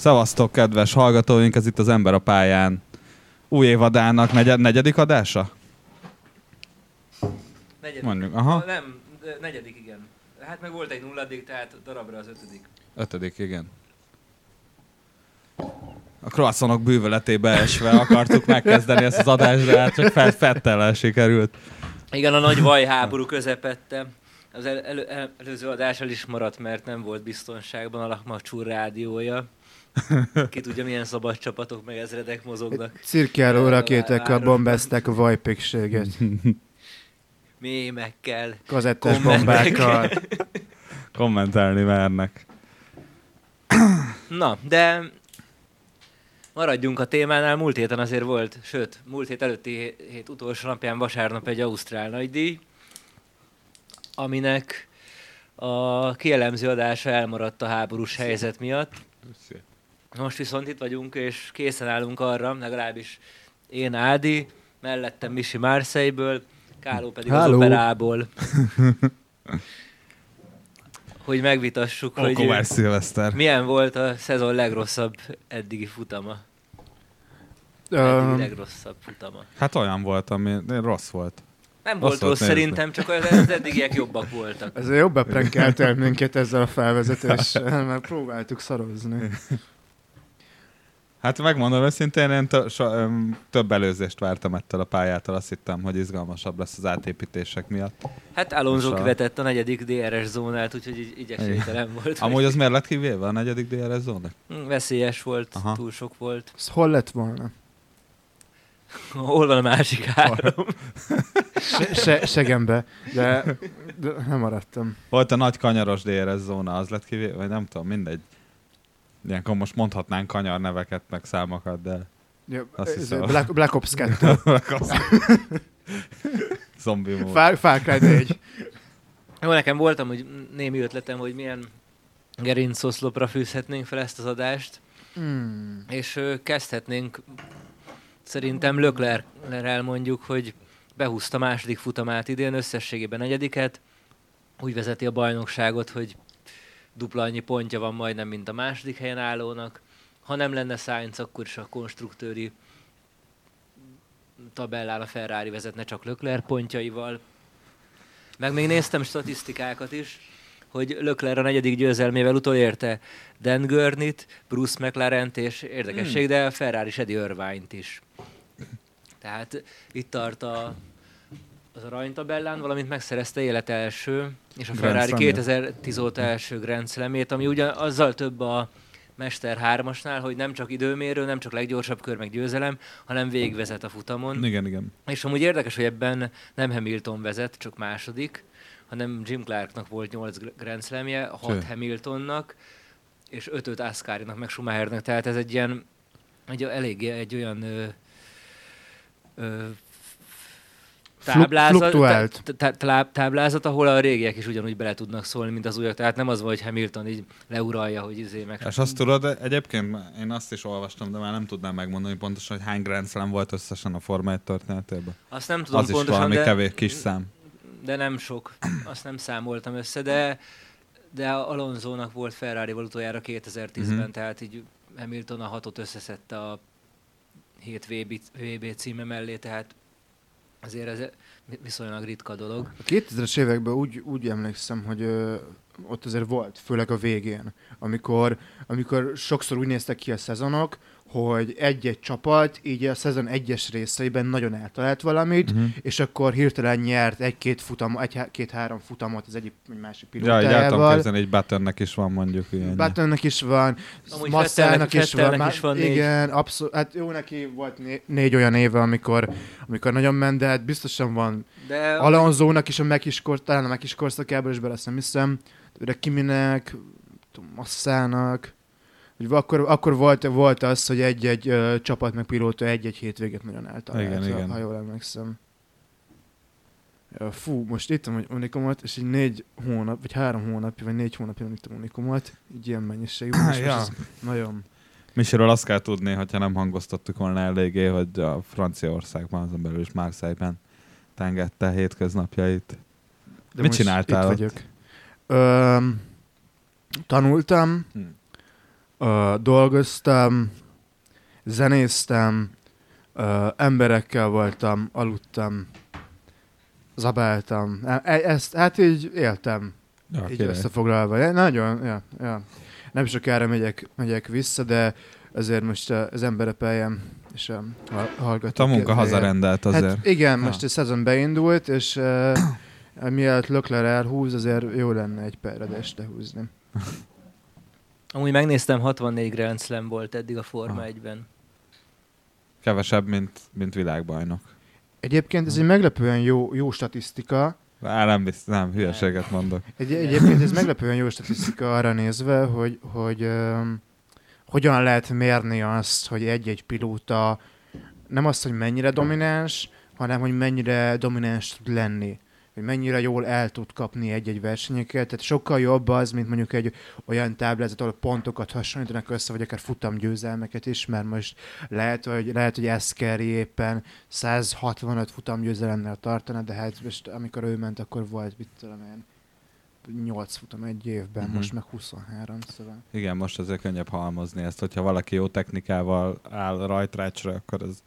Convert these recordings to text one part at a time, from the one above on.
Szevasztok, kedves hallgatóink, ez itt az Ember a pályán új évadának negyed, negyedik adása? Negyedik. Mondjuk, aha. Nem, negyedik, igen. Hát meg volt egy nulladik, tehát darabra az ötödik. Ötödik, igen. A croissonok bűvöletébe esve akartuk megkezdeni ezt az adást, de hát csak fel, fettelen sikerült. Igen, a nagy vajháború közepette. Az el, el, előző adással is maradt, mert nem volt biztonságban a Lakmacsúr rádiója. Ki tudja, milyen szabad csapatok meg ezredek mozognak. Cirkáló Vá- rakétákkal bombázták a vajpékséget. Mémekkel. Kommentek. bombákkal. Kommentálni mernek. Na, de maradjunk a témánál. Múlt héten azért volt, sőt, múlt hét előtti hé- hét utolsó napján vasárnap egy Ausztrál nagydíj, aminek a kielemző adása elmaradt a háborús helyzet miatt. Most viszont itt vagyunk, és készen állunk arra, legalábbis én Ádi, mellettem Misi Marseille-ből, Káló pedig az Háló. operából. hogy megvitassuk, hogy Kovács Szilveszter. milyen volt a szezon legrosszabb eddigi futama. Eddigi legrosszabb futama. Hát olyan volt, ami rossz volt. Nem Rossz volt rossz nézni. szerintem, csak az, az eddigiek jobbak voltak. Ez jobb beprenkeltél minket ezzel a felvezetéssel, mert próbáltuk szarozni. Hát megmondom őszintén, én tö- so, öm, több előzést vártam ettől a pályától, azt hittem, hogy izgalmasabb lesz az átépítések miatt. Hát Alonso a- kivetett a negyedik DRS zónát, úgyhogy így, így esélytelen volt. Amúgy az miért lett kivéve a negyedik DRS zónak? Hm, Veszélyes volt, Aha. túl sok volt. Ez hol lett volna? Hol van a másik három? Se, se, segembe, de, de nem maradtam. Volt a nagy kanyaros DRS zóna, az lett kivéve, vagy nem tudom, mindegy. Ilyenkor most mondhatnánk kanyar neveket, meg számokat, de... Ja, Azt ez hiszem. Black, Black Ops 2. Zombi mód. Far, Far Cry 4. Jó, nekem voltam, hogy némi ötletem, hogy milyen gerincoszlopra fűzhetnénk fel ezt az adást. Hmm. És ö, kezdhetnénk szerintem Löklerrel mondjuk, hogy behúzta második futamát idén, összességében negyediket. Úgy vezeti a bajnokságot, hogy dupla annyi pontja van majdnem, mint a második helyen állónak. Ha nem lenne Sainz, akkor is a konstruktőri tabellán a Ferrari vezetne csak Lökler pontjaival. Meg még néztem statisztikákat is, hogy Lökler a negyedik győzelmével utolérte Dan Gurnit, Bruce McLaren-t és érdekesség, de a Ferrari is Eddie Irvine-t is. Tehát itt tart a, az aranytabellán, valamint megszerezte élet első, és a Ferrari Slamjét. 2010 óta első Grand Slamjét, ami ugyan azzal több a Mester 3-asnál, hogy nem csak időmérő, nem csak leggyorsabb kör meg győzelem, hanem végigvezet a futamon. Igen, igen. És amúgy érdekes, hogy ebben nem Hamilton vezet, csak második, hanem Jim Clarknak volt 8 Grand Slamje, 6 Ső. Hamiltonnak, és 5 Ascarinak, meg Schumachernek, tehát ez egy ilyen, egy, eléggé egy olyan ö, ö, táblázat, tá- tá- tá- táblázat, ahol a régiek is ugyanúgy bele tudnak szólni, mint az újak. Tehát nem az van, hogy Hamilton így leuralja, hogy izé meg... És azt tudod, egyébként én azt is olvastam, de már nem tudnám megmondani pontosan, hogy hány Grand Slam volt összesen a Forma 1 történetében. Azt nem tudom Az is pontosan, valami de... kevés kis szám. de nem sok, azt nem számoltam össze, de, de Alonzónak volt Ferrari-val utoljára 2010-ben, Mhm. tehát így Hamilton a hatot összeszedte a 7 VB, VB címe mellé, tehát azért ez viszonylag ritka dolog. A 2000-es években úgy, úgy emlékszem, hogy ö, ott azért volt, főleg a végén, amikor, amikor sokszor úgy néztek ki a szezonok, hogy egy-egy csapat így a szezon egyes részeiben nagyon eltalált valamit, Uh-huh. és akkor hirtelen nyert egy-két futam, egy-két-három futamot az egyik vagy másik Ja, így el tudom pilótájával. képzelni, egy Buttonnek is van mondjuk ilyen. Buttonnak is van, Vettelnek- is van. Is van négy. igen, abszolút. Hát jó, neki volt né- négy olyan éve, amikor, amikor nagyon ment, de hát biztosan van. De Alonzónak is a Mekiskor, talán a Mekiskorszakából is bele nem hiszem. De Kiminek, tudom, Massának. Hogy akkor, akkor volt, volt az, hogy egy-egy ö, csapat meg pilóta egy-egy hétvégét nagyon eltalált, Igen, igen. ha jól emlékszem. Fú, most ittam egy unikumot, és így négy hónap, vagy három hónapja, vagy négy hónapja nem ittam unikumot, így ilyen mennyiségben. és Ja. most nagyon... Misiről azt kell tudni, hogyha nem hangoztattuk volna eléggé, hogy a Franciaországban, azon belül is Marseille-ben tengette hétköznapjait. De Mit csináltál itt ott? vagyok. Tanultam, Hm. Uh, dolgoztam, zenéztem, uh, emberekkel voltam, aludtam, zabáltam. E- e- ezt, hát így éltem, Ja, így király. összefoglalva. Ja, nagyon, ja, ja. Nem sokára megyek, megyek vissza, de azért most az emberepeljem, és uh, ha- hallgatok. A munka hazarendelt azért. Hát igen, Ja. most a szezon beindult, és uh, mielőtt Lökler elhúz, azért jó lenne egy perredest lehúzni. Amúgy megnéztem, 64 Grand Slam volt eddig a Forma Ah. 1-ben. Kevesebb, mint, mint világbajnok. Egyébként ez egy meglepően jó, jó statisztika. Á, nem, bizt, nem, hülyeséget mondok. Egy, egyébként ez meglepően jó statisztika arra nézve, hogy, hogy um, hogyan lehet mérni azt, hogy egy-egy pilóta nem azt, hogy mennyire domináns, hanem hogy mennyire domináns tud lenni. Hogy mennyire jól el tud kapni egy-egy versenyeket. Tehát sokkal jobb az, mint mondjuk egy olyan táblázat, ahol pontokat hasonlítanak össze, vagy akár futamgyőzelmeket is, mert most lehet, hogy, lehet, hogy Eszkeri éppen 165 futamgyőzelemmel tartana, de hát most amikor ő ment, akkor volt, mit tudom én, 8 futam egy évben, uh-huh. most meg 23, szóval. Igen, most azért könnyebb halmozni ezt, hogyha valaki jó technikával áll rajtrácsra, akkor az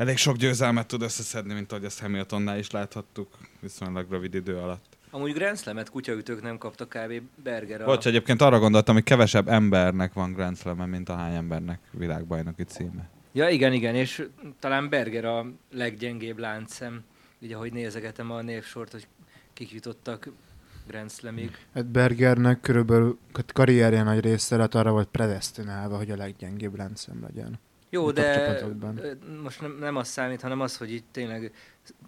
elég sok győzelmet tud összeszedni, mint ahogy ezt Hamiltonnál is láthattuk viszonylag rövid idő alatt. Amúgy Grand Slam-et kutyaütők nem kaptak kb. Berger a... Bocs, egyébként arra gondoltam, hogy kevesebb embernek van Grand Slam-e, mint ahány embernek világbajnoki címe. Ja, igen, igen, és talán Berger a leggyengébb láncszem, így ahogy nézegetem a névsort, hogy kik jutottak Grand Slamig. Hát Bergernek körülbelül a karrierje nagy része alatt arra volt predestinálva, hogy a leggyengébb láncszem legyen. Jó, de most nem, nem az számít, hanem az, hogy itt tényleg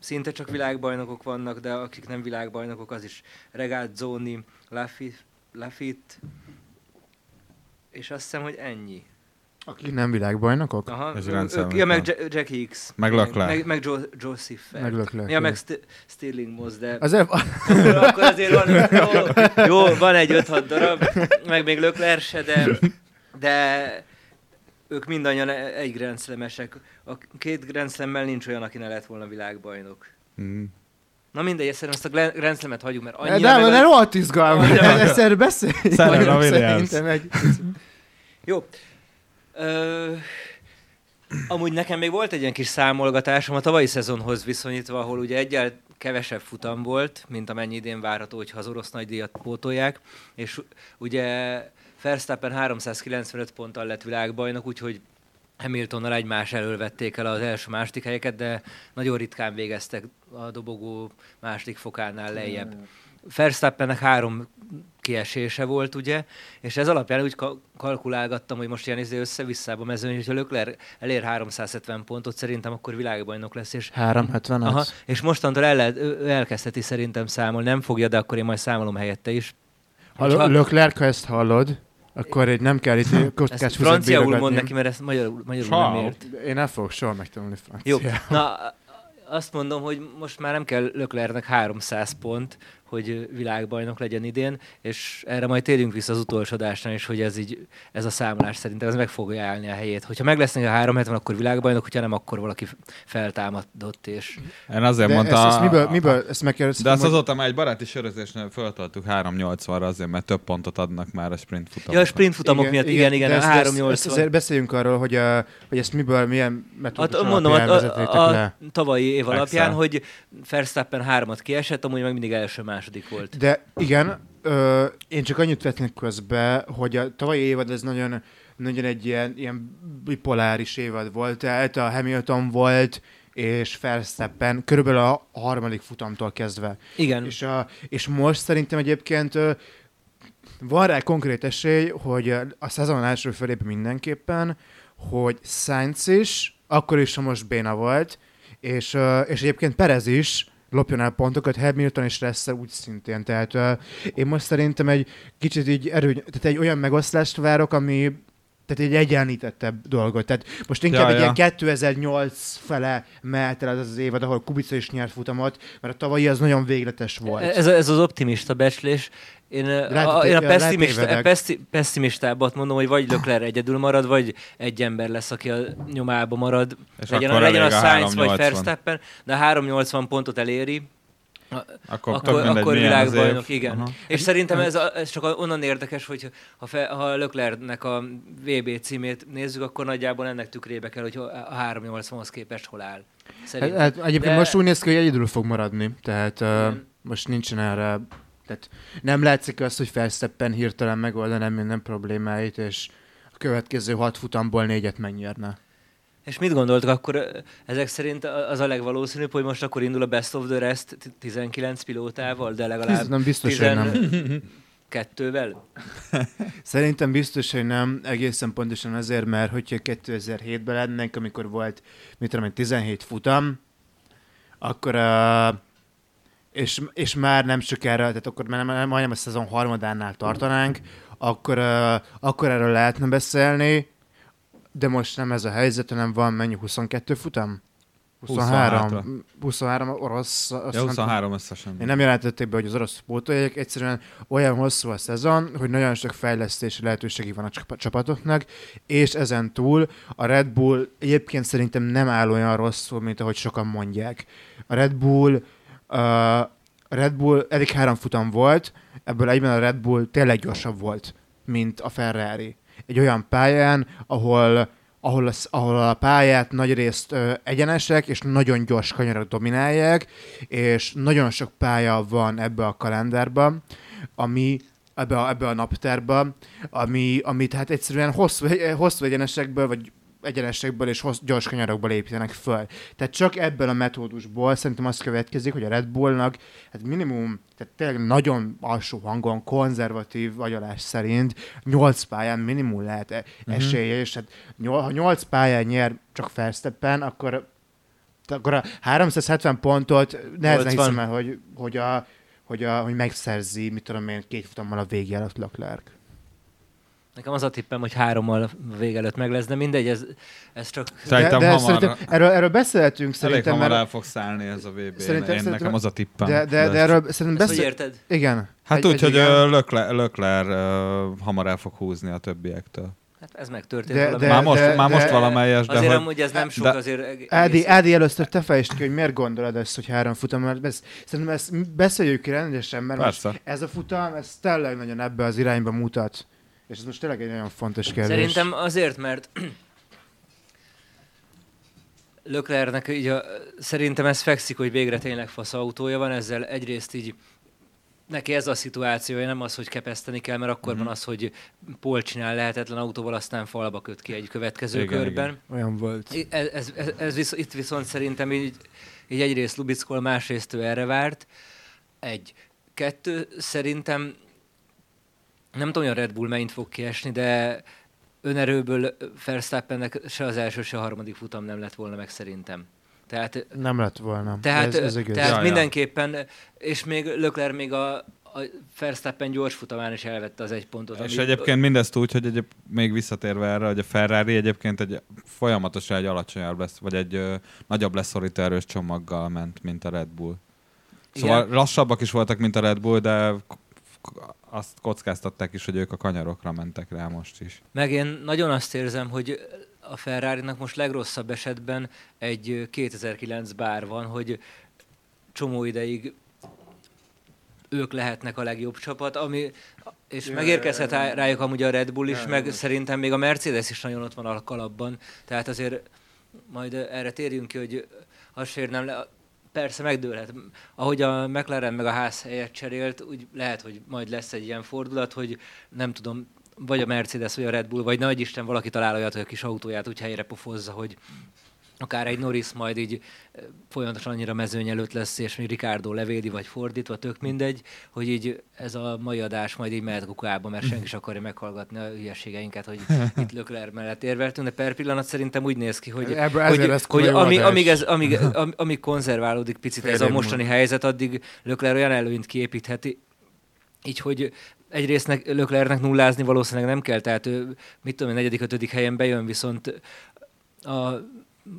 szinte csak világbajnokok vannak, de akik nem világbajnokok, az is Regazzoni, Lafitte, és azt hiszem, hogy ennyi. Akik nem világbajnokok? Aha, Ez ők- ja, meg. Ja- Jackie X. Meg Leclerc. meg, meg Joe, Joseph Meg Leclerc, Ja, meg. St- Stirling Moss, de Az akkor azért van, jó, jó, van egy 5-6 darab, meg még Leclerc se, de, de ők mindannyian e- egy Grand Slam-esek. A két Grand Slam-mel nincs olyan, aki ne lett volna világbajnok. Mm. Na mindegy, szerintem azt a Slam-et hagyjuk, mert De annyira... nem, meg a- rohadt izgalmas. Annyira- Egyszer beszélj. Serena Williams. Szerintem egy... Jó. Ö, amúgy nekem még volt egy ilyen kis számolgatásom a tavalyi szezonhoz viszonyítva, ahol ugye egyel kevesebb futam volt, mint amennyi idén várható, hogyha az orosz nagydíjat pótolják, és ugye Verstappen 395 ponttal lett világbajnok, úgyhogy Hamiltonnal egymás elől vették el az első-második helyeket, de nagyon ritkán végeztek a dobogó második fokánál lejjebb. Verstappennek három kiesése volt, ugye, és ez alapján úgy ka- kalkulálgattam, hogy most ilyen izé össze-visszába mezőn, hogyha Lökler elér 370 pontot, szerintem akkor világbajnok lesz, és 370 Aha, és mostantól el elkezdheti szerintem számolni, nem fogja, de akkor én majd számolom helyette is. Ha Leclerc, ha ezt hallod, akkor egy nem kell itt kockás franciául mond neki, mert ezt magyarul, magyarul Ciao. nem ért. Én nem fogok soha megtanulni Jó, francia. na azt mondom, hogy most már nem kell Löklernek 300 pont, hogy világbajnok legyen idén, és erre majd térjünk vissza az utolsó adásnál is, hogy ez így, ez a számolás szerintem ez meg fogja állni a helyét. Hogyha meg lesz neki a 370, akkor világbajnok, hogyha nem, akkor valaki feltámadott, és Én azért De mondta... ezt, ezt miből, miből, ezt meg kell De azt azóta már egy baráti sörözésnél föltoltuk 380-ra azért, mert több pontot adnak már a sprint futamokon. Ja, a sprint futamok miatt, igen, igen, de a ezt- ezt- 380. ezt Azért beszéljünk arról, hogy, a, hogy ezt miből, milyen metódus Hát, mondom, a, alapján a, a, le. a tavalyi év Excel. alapján, hogy Verstappen hármat kiesett, amúgy meg mindig első-második volt. De igen, ö, én csak annyit vetnék közbe, hogy a tavalyi évad ez nagyon, nagyon egy ilyen, ilyen bipoláris évad volt. Tehát a Hamilton volt, és Verstappen körülbelül a harmadik futamtól kezdve. Igen, És, a, és most szerintem egyébként ö, van rá konkrét esély, hogy a szezon első felében mindenképpen, hogy Sainz is, akkor is, ha most béna volt, és, és egyébként Perez is lopjon el pontokat, Hamilton és Russell úgy szintén. Tehát ö, én most szerintem egy kicsit így erő, tehát egy olyan megoszlást várok, ami tehát egy egyenlítettebb dolgot. Tehát most inkább Ja, egy ja. ilyen 2008 fele mehet el az az évad, ahol Kubica is nyert futamot, mert a tavalyi az nagyon végletes volt. ez, ez az optimista becslés. Én, a, hogy- én a pessimista, pessi, pessimistábbat mondom, hogy vagy Lökler egyedül marad, vagy egy ember lesz, aki a nyomába marad. És legyen, akkor legyen a a Sainz vagy 380. Verstappen, de a 380 pontot eléri, Akkor, akkor, akkor világbajnok, igen. Aha. És szerintem ez, a, ez csak onnan érdekes, hogy ha, fe, ha Löklernek a VB címét nézzük, akkor nagyjából ennek tükrébe kell, hogy a 380-hoz képest hol áll. Hát, Szerintem. hát egyébként De- most úgy néz ki, hogy egyedül fog maradni, tehát uh, most nincsen erre, tehát nem látszik az, hogy Felsteppen hirtelen megoldaná minden problémáit, és a következő hat futamból négyet megnyerne. És mit gondoltak akkor? Ezek szerint az a legvalószínűbb, hogy most akkor indul a Best of the Rest t- 19 pilótával, de legalább Tíz, nem biztos, hogy nem. 12-vel? Szerintem biztos, hogy nem, egészen pontosan azért, mert hogyha 2007-ben lennénk, amikor volt, mit tudom én, 17 futam, akkor uh, és, és már nem sokára, tehát akkor már nem- majdnem a szezon harmadánál tartanánk, akkor, uh, akkor erről lehetne beszélni, de most nem ez a helyzet, hanem van mennyi, 22 futam? 23. 23. 23 orosz. azt Ja, nem 23 összesen. én nem jelentették be, hogy az orosz pótolják, egyszerűen olyan hosszú a szezon, hogy nagyon sok fejlesztési lehetőségi van a csap- csapatoknak, és ezen túl a Red Bull egyébként szerintem nem áll olyan rosszul, mint ahogy sokan mondják. A Red Bull, Red Bull eddig három futam volt, ebből egyben a Red Bull tényleg gyorsabb volt, mint a Ferrari. Egy olyan pályán, ahol ahol a, ahol a pályát nagyrészt ö, egyenesek és nagyon gyors kanyarok dominálják, és nagyon sok pálya van ebbe a kalendárban, ami ebbe a, ebbe a naptárba, ami, amit hát egyszerűen hosszú, hosszú egyenesekből, vagy egyenesekből és hossz, gyors kanyarokból építenek föl. Tehát csak ebből a metódusból szerintem azt következik, hogy a Red Bullnak hát minimum, tehát tényleg nagyon alsó hangon, konzervatív agyalás szerint 8 pályán minimum lehet e- esélye, és hát nyol- ha 8 pályán nyer csak Verstappen, akkor akkor a 370 pontot nehezen 80. hiszem el, hogy, hogy, a, hogy, a, hogy megszerzi, mit tudom én, két futammal a végé előtt Leclerc. Nekem az a tippem, hogy hárommal a vég előtt meg lesz, de mindegy, ez, ez csak... Szerintem de, de hamar- szerintem, erről, erről beszélhetünk Elég szerintem, hamar mert, el fog szállni ez a VB. Szerintem- én szerintem- nekem az a tippem. de, de, de erről szerintem beszél... érted? Igen. Hát Egy- úgy, egy hogy igen. Leclerc ö, hamar el fog húzni a többiektől. Hát ez megtörtént De- de- már most, de- már most de- valamelyes, de Azért hogy... amúgy ez nem sok, de- azért Ádi, Ádi, először te fejtsd ki, hogy miért gondolod ezt, hogy három futam, mert ez, szerintem ezt beszéljük ki rendesen, mert most ez a futam, ez tényleg nagyon ebbe az irányba mutat. És ez most tényleg egy nagyon fontos kérdés. Szerintem azért, mert Löklernek így a, szerintem ez fekszik, hogy végre tényleg fasz autója van, ezzel egyrészt így neki ez a szituációja, nem az, hogy kepeszteni kell, mert akkor Mhm. van az, hogy Paul csinál lehetetlen autóval, aztán falba köt ki egy következő Igen, körben. igen. Olyan volt. Ez, ez, ez, ez visz, itt viszont szerintem így, így egyrészt Lubickol, másrészt ő erre várt. Egy. Kettő, szerintem nem tudom, hogy a Red Bull mennyit fog kiesni, de önerőből Verstappennek se az első, se a harmadik futam nem lett volna meg szerintem. Tehát, Nem lett volna. tehát, ez, ez igaz. tehát Ja, mindenképpen, és még Lökler még a, a Verstappen gyors futamán is elvette az egy pontot. És ami- egyébként mindezt úgy, hogy egyéb, még visszatérve erre, hogy a Ferrari egyébként egy folyamatosan egy alacsonyabb lesz, vagy egy ö, nagyobb leszorító erős csomaggal ment, mint a Red Bull. Szóval Igen. lassabbak is voltak, mint a Red Bull, de azt kockáztatták is, hogy ők a kanyarokra mentek rá most is. Meg én nagyon azt érzem, hogy a ferrari most legrosszabb esetben egy 2009 bár van, hogy csomó ideig ők lehetnek a legjobb csapat, ami, és Ja, megérkezhet rá- rájuk amúgy a Red Bull is, Ja, meg ja. szerintem még a Mercedes is nagyon ott van a kalapban, tehát azért majd erre térjünk ki, hogy az sér nem le, persze megdőlhet. Ahogy a McLaren meg a ház helyet cserélt, úgy lehet, hogy majd lesz egy ilyen fordulat, hogy nem tudom, vagy a Mercedes, vagy a Red Bull, vagy nagy Isten valaki talál olyat, hogy a kis autóját úgy helyre pofozza, hogy akár egy Norris majd így folyamatosan annyira mezőny előtt lesz, és még Ricardo levédi, vagy fordítva, tök mindegy, hogy így ez a mai adás majd így mehet kukába, mert senki sem akarja meghallgatni a hülyeségeinket, hogy itt Lökler mellett érveltünk, de per pillanat szerintem úgy néz ki, hogy, Ebből hogy, lesz hogy ami, amíg, ez, amíg, am- amíg konzerválódik picit ez a Fél mostani helyzet, addig Lökler olyan előnyt kiépítheti, így, hogy egyrészt nek- Löklernek nullázni valószínűleg nem kell, tehát ő, mit tudom, én, negyedik, ötödik helyen bejön, viszont a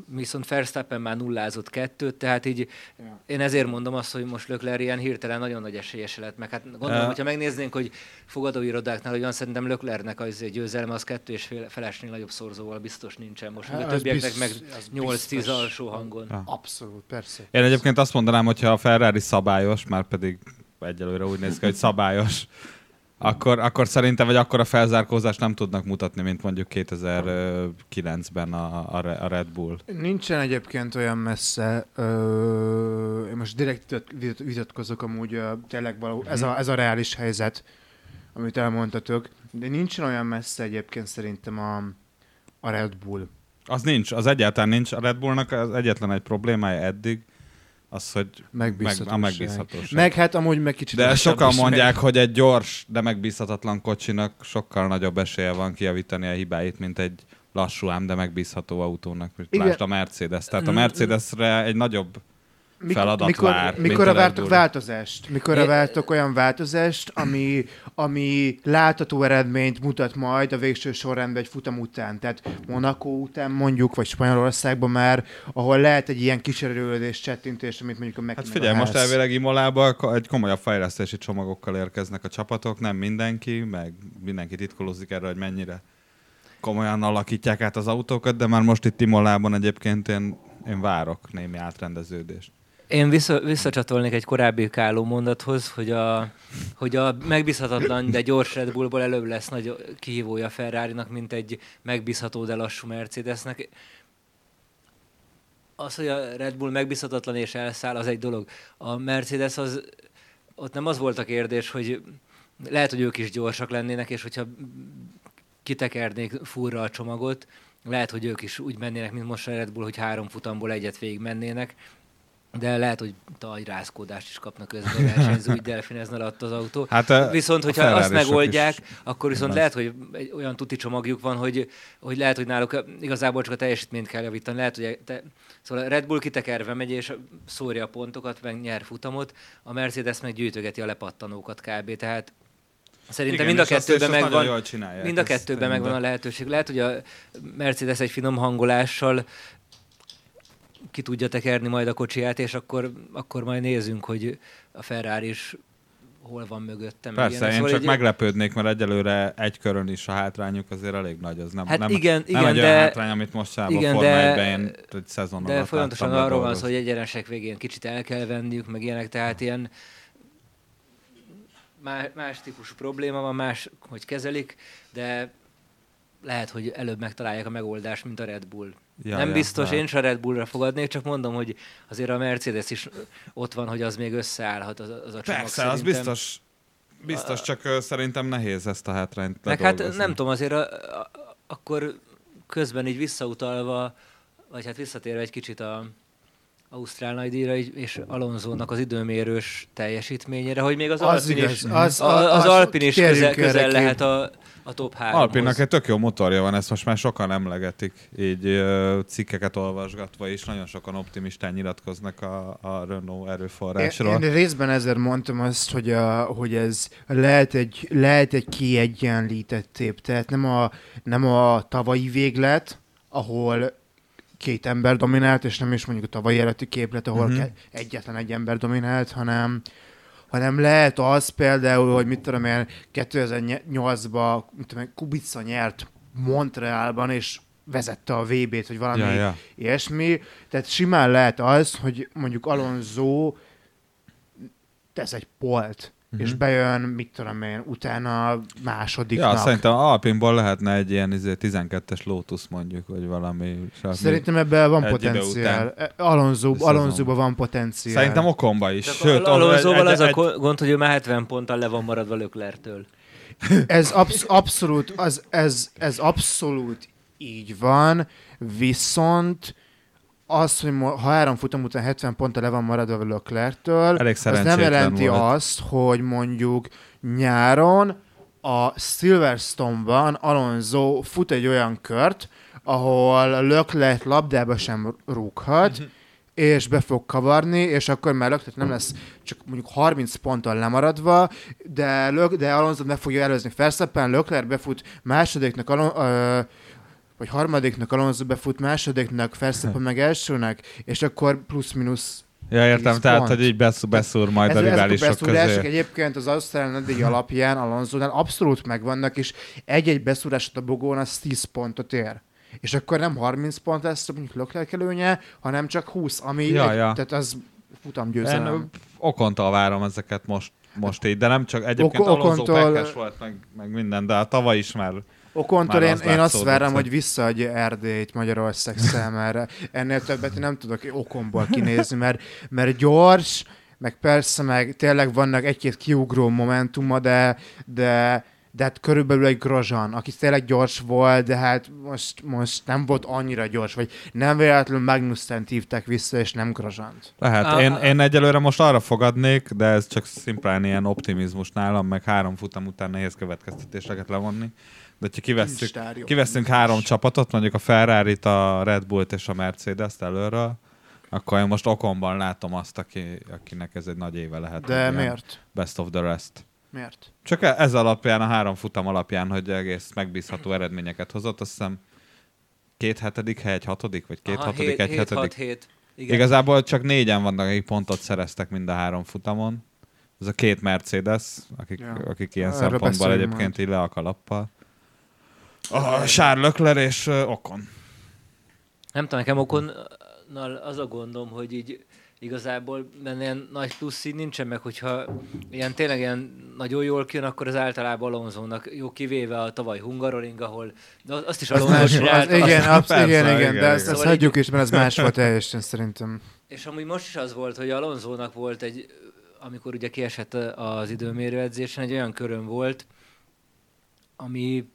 viszont Verstappen már nullázott kettőt, tehát így Ja. én ezért mondom azt, hogy most Lökler ilyen hirtelen nagyon nagy esélyes lett, meg hát gondolom, Ja. hogyha megnéznénk, hogy fogadóirodáknál, hogy van, szerintem Löklernek az győzelme az kettő és fél, felesnél nagyobb szorzóval biztos nincsen most, Hát, a az többieknek meg biztos- az 8-10 biztos. alsó hangon. Ja. Abszolút, persze. Én egyébként azt mondanám, hogyha a Ferrari szabályos, már pedig egyelőre úgy néz ki, hogy szabályos, akkor, akkor szerintem, vagy akkor a felzárkózást nem tudnak mutatni, mint mondjuk 2009-ben a, a Re- a Red Bull. Nincsen egyébként olyan messze, ö, én most direkt vitat- vitat- vitatkozok amúgy tényleg való, ez, a, ez a reális helyzet, amit elmondtatok, de nincsen olyan messze egyébként szerintem a, a Red Bull. Az nincs, az egyáltalán nincs. A Red Bullnak az egyetlen egy problémája eddig, az, hogy meg, Megbízhatóság. a megbízhatóság. Meg hát amúgy meg kicsit de sokan mondják, megy. hogy egy gyors, de megbízhatatlan kocsinak sokkal nagyobb esélye van kijavítani a hibáit, mint egy lassú ám, de megbízható autónak. Lásd a Mercedes. Tehát a Mm. Mercedesre egy nagyobb Mikor, feladat mikor, vár, mikor vártok változást? Mikor a É- vártok olyan változást, ami, ami látható eredményt mutat majd a végső sorrendben egy futam után? Tehát Monaco után mondjuk, vagy Spanyolországban már, ahol lehet egy ilyen kísérőlődés, csettintés, amit mondjuk a Hát Mekinek figyelj, a most elvileg Imolába egy komolyabb fejlesztési csomagokkal érkeznek a csapatok, nem mindenki, meg mindenki titkolózik erre, hogy mennyire komolyan alakítják át az autókat, de már most itt Imolában egyébként én, én várok némi átrendeződést. Én vissza, visszacsatolnék egy korábbi Káló mondathoz, hogy a, hogy a megbízhatatlan, de gyors Red Bullból előbb lesz nagy kihívója Ferrari-nak, mint egy megbízható, de lassú Mercedesnek. Az, hogy a Red Bull megbízhatatlan és elszáll, az egy dolog. A Mercedes az, ott nem az volt a kérdés, hogy lehet, hogy ők is gyorsak lennének, és hogyha kitekernék furra a csomagot, lehet, hogy ők is úgy mennének, mint most a Red Bull, hogy három futamból egyet végig mennének, de lehet, hogy rázkódást is kapnak közben a versenyző, úgy delfinezne alatt az autó. Hát a- Viszont, a hogyha azt megoldják, akkor viszont lehet, hogy egy olyan tuti csomagjuk van, hogy, hogy lehet, hogy náluk igazából csak a teljesítményt kell javítani. Lehet, hogy te, szóval a Red Bull kitekerve megy, és szórja a pontokat, meg nyer futamot, a Mercedes meg gyűjtögeti a lepattanókat kb. Tehát szerintem Igen, mind a kettőben megvan, mind a kettőben megvan a lehetőség. Lehet, hogy a Mercedes egy finom hangolással ki tudja tekerni majd a kocsiját, és akkor, akkor majd nézzünk, hogy a Ferrari is hol van mögöttem. Persze, ilyenek. én Szóval csak egy- meglepődnék, mert egyelőre egy körön is a hátrányuk azért elég nagy. Az nem, Hát nem, igen, nem igen, egy olyan de- hátrány, amit most sávban igen, Forma de- 1-ben én egy szezon De folyamatosan arról van szó, hogy egyenesek végén kicsit el kell venniük, meg ilyenek, tehát ilyen más, más típusú probléma van, más, hogy kezelik, de lehet, hogy előbb megtalálják a megoldást, mint a Red Bull. Ja, Ja, nem ja, biztos, lehet. én is a Red Bullra fogadnék, csak mondom, hogy azért a Mercedes is ott van, hogy az még összeállhat az, a- az a csomag Persze, az szerintem. biztos, biztos, csak szerintem nehéz ezt a hátrányt Meg hát nem tudom, azért a, a, akkor közben így visszautalva, vagy hát visszatérve egy kicsit a Ausztrál nagydíjra és Alonzónak az időmérős teljesítményére, hogy még az, Az Alpin igaz, is, az- az, az- az, az- Alpin is térjünk közel, közel lehet a, a top 3 Alpinnak egy tök jó motorja van, ezt most már sokan emlegetik, így cikkeket olvasgatva is, nagyon sokan optimistán nyilatkoznak a, a Renault erőforrásról. Én, én részben ezért mondtam azt, hogy, a, hogy ez lehet egy, lehet egy kiegyenlített tép. Tehát nem a, nem a tavalyi véglet, ahol két ember dominált, és nem is mondjuk a tavalyi előtti képlet, ahol uh-huh. egyetlen egy ember dominált, hanem hanem lehet az például, hogy mit tudom én, 2008-ban mit tudom én, Kubica nyert Montrealban, és vezette a VB-t, vagy valami Ja, ja. ilyesmi. Tehát simán lehet az, hogy mondjuk Alonso tesz egy polt, uh-huh. és bejön, mit tudom én, utána másodiknak. Ja, szerintem Alpinból lehetne egy ilyen izé, 12-es Lotus mondjuk, vagy valami. semmi. Szerintem ebben van Egy potenciál. E, Alonso. Alonsoban van potenciál. Szerintem Okonba is. Csak Sőt, Alonsoval az a egy- gond, hogy ő már 70 ponttal le van maradva Löklertől. Ez absz- abszolút, az, ez, ez abszolút így van, viszont az, hogy ha három futam után 70 ponttal le van maradva Elég az nem jelenti volt. azt, hogy mondjuk nyáron a Silverstone-ban Alonso fut egy olyan kört, ahol Leclerc labdába sem rúghat, és be fog kavarni, és akkor már Leclerc nem lesz csak mondjuk 30 ponttal lemaradva, de, Lök, de Alonso meg fogja előzni Verstappen, Leclerc befut másodiknak, Alon, ö, hogy harmadiknak Alonso befut, másodiknak Verstappen meg elsőnek, és akkor plusz-minusz Ja, értem, tehát, pont. hogy így beszúr, beszúr majd Ez, a ezek a riválisok beszúrások közé. egyébként az Ausztrál Nadi alapján Alonso-nál abszolút megvannak, és egy-egy beszúrásod a bogón az 10 pontot ér. És akkor nem 30 pont lesz mondjuk Leclerc előnye, hanem csak 20, ami Ja, egy, ja. tehát az futamgyőzelem. Én okontól várom ezeket most, most így, de nem csak egyébként Oko- Alonso Okontól- volt, meg, meg minden, de a tavaly is már Okontól én, az én azt várom, hogy- hogy visszaadja Erdélyt Magyarország számára. Ennél többet én nem tudok okomból kinézni, mert, mert gyors, meg persze, meg tényleg vannak egy-két kiugró momentuma, de, de, de hát körülbelül egy Grozan, aki tényleg gyors volt, de hát most, most nem volt annyira gyors, vagy nem véletlenül Magnussen hívták vissza, és nem Grozsant. lehet. A- Én, én egyelőre most arra fogadnék, de ez csak szimplán ilyen optimizmus nálam, meg három futam után nehéz következtetéseket levonni. De ha kivesszük, kiveszünk három csapatot, mondjuk a ferrari a Red Bullt és a Mercedes-t előről, akkor én most okonban látom azt, aki, akinek ez egy nagy éve lehet. De miért? Best of the rest. Miért? Csak e- ez alapján, a három futam alapján, hogy egész megbízható eredményeket hozott, azt hiszem két hetedik hely, egy hatodik, vagy két Aha, hatodik, hét- egy hét, hetedik. hat, hét. Igen. Igazából csak négyen vannak, akik pontot szereztek mind a három futamon. Ez a két Mercedes, akik, Ja. akik ilyen Erről szempontból egyébként majd. így le a kalappal. A Leclerc és Okon. Nem tudom, nekem okonnal az a gondom, hogy így igazából benne ilyen nagy plusz így nincsen meg, hogyha ilyen tényleg ilyen nagyon jól kijön, akkor az általában Alonzónak jó kivéve a tavaly Hungaroring, ahol de azt is Az Alonso az, csinálta. igen, absz- persze, igen, igen, igen, de igen. ezt, ezt Szóval hagyjuk is, mert ez más volt teljesen szerintem. És amúgy most is az volt, hogy Alonzónak volt egy, amikor ugye kiesett az időmérő edzésen, egy olyan köröm volt, ami,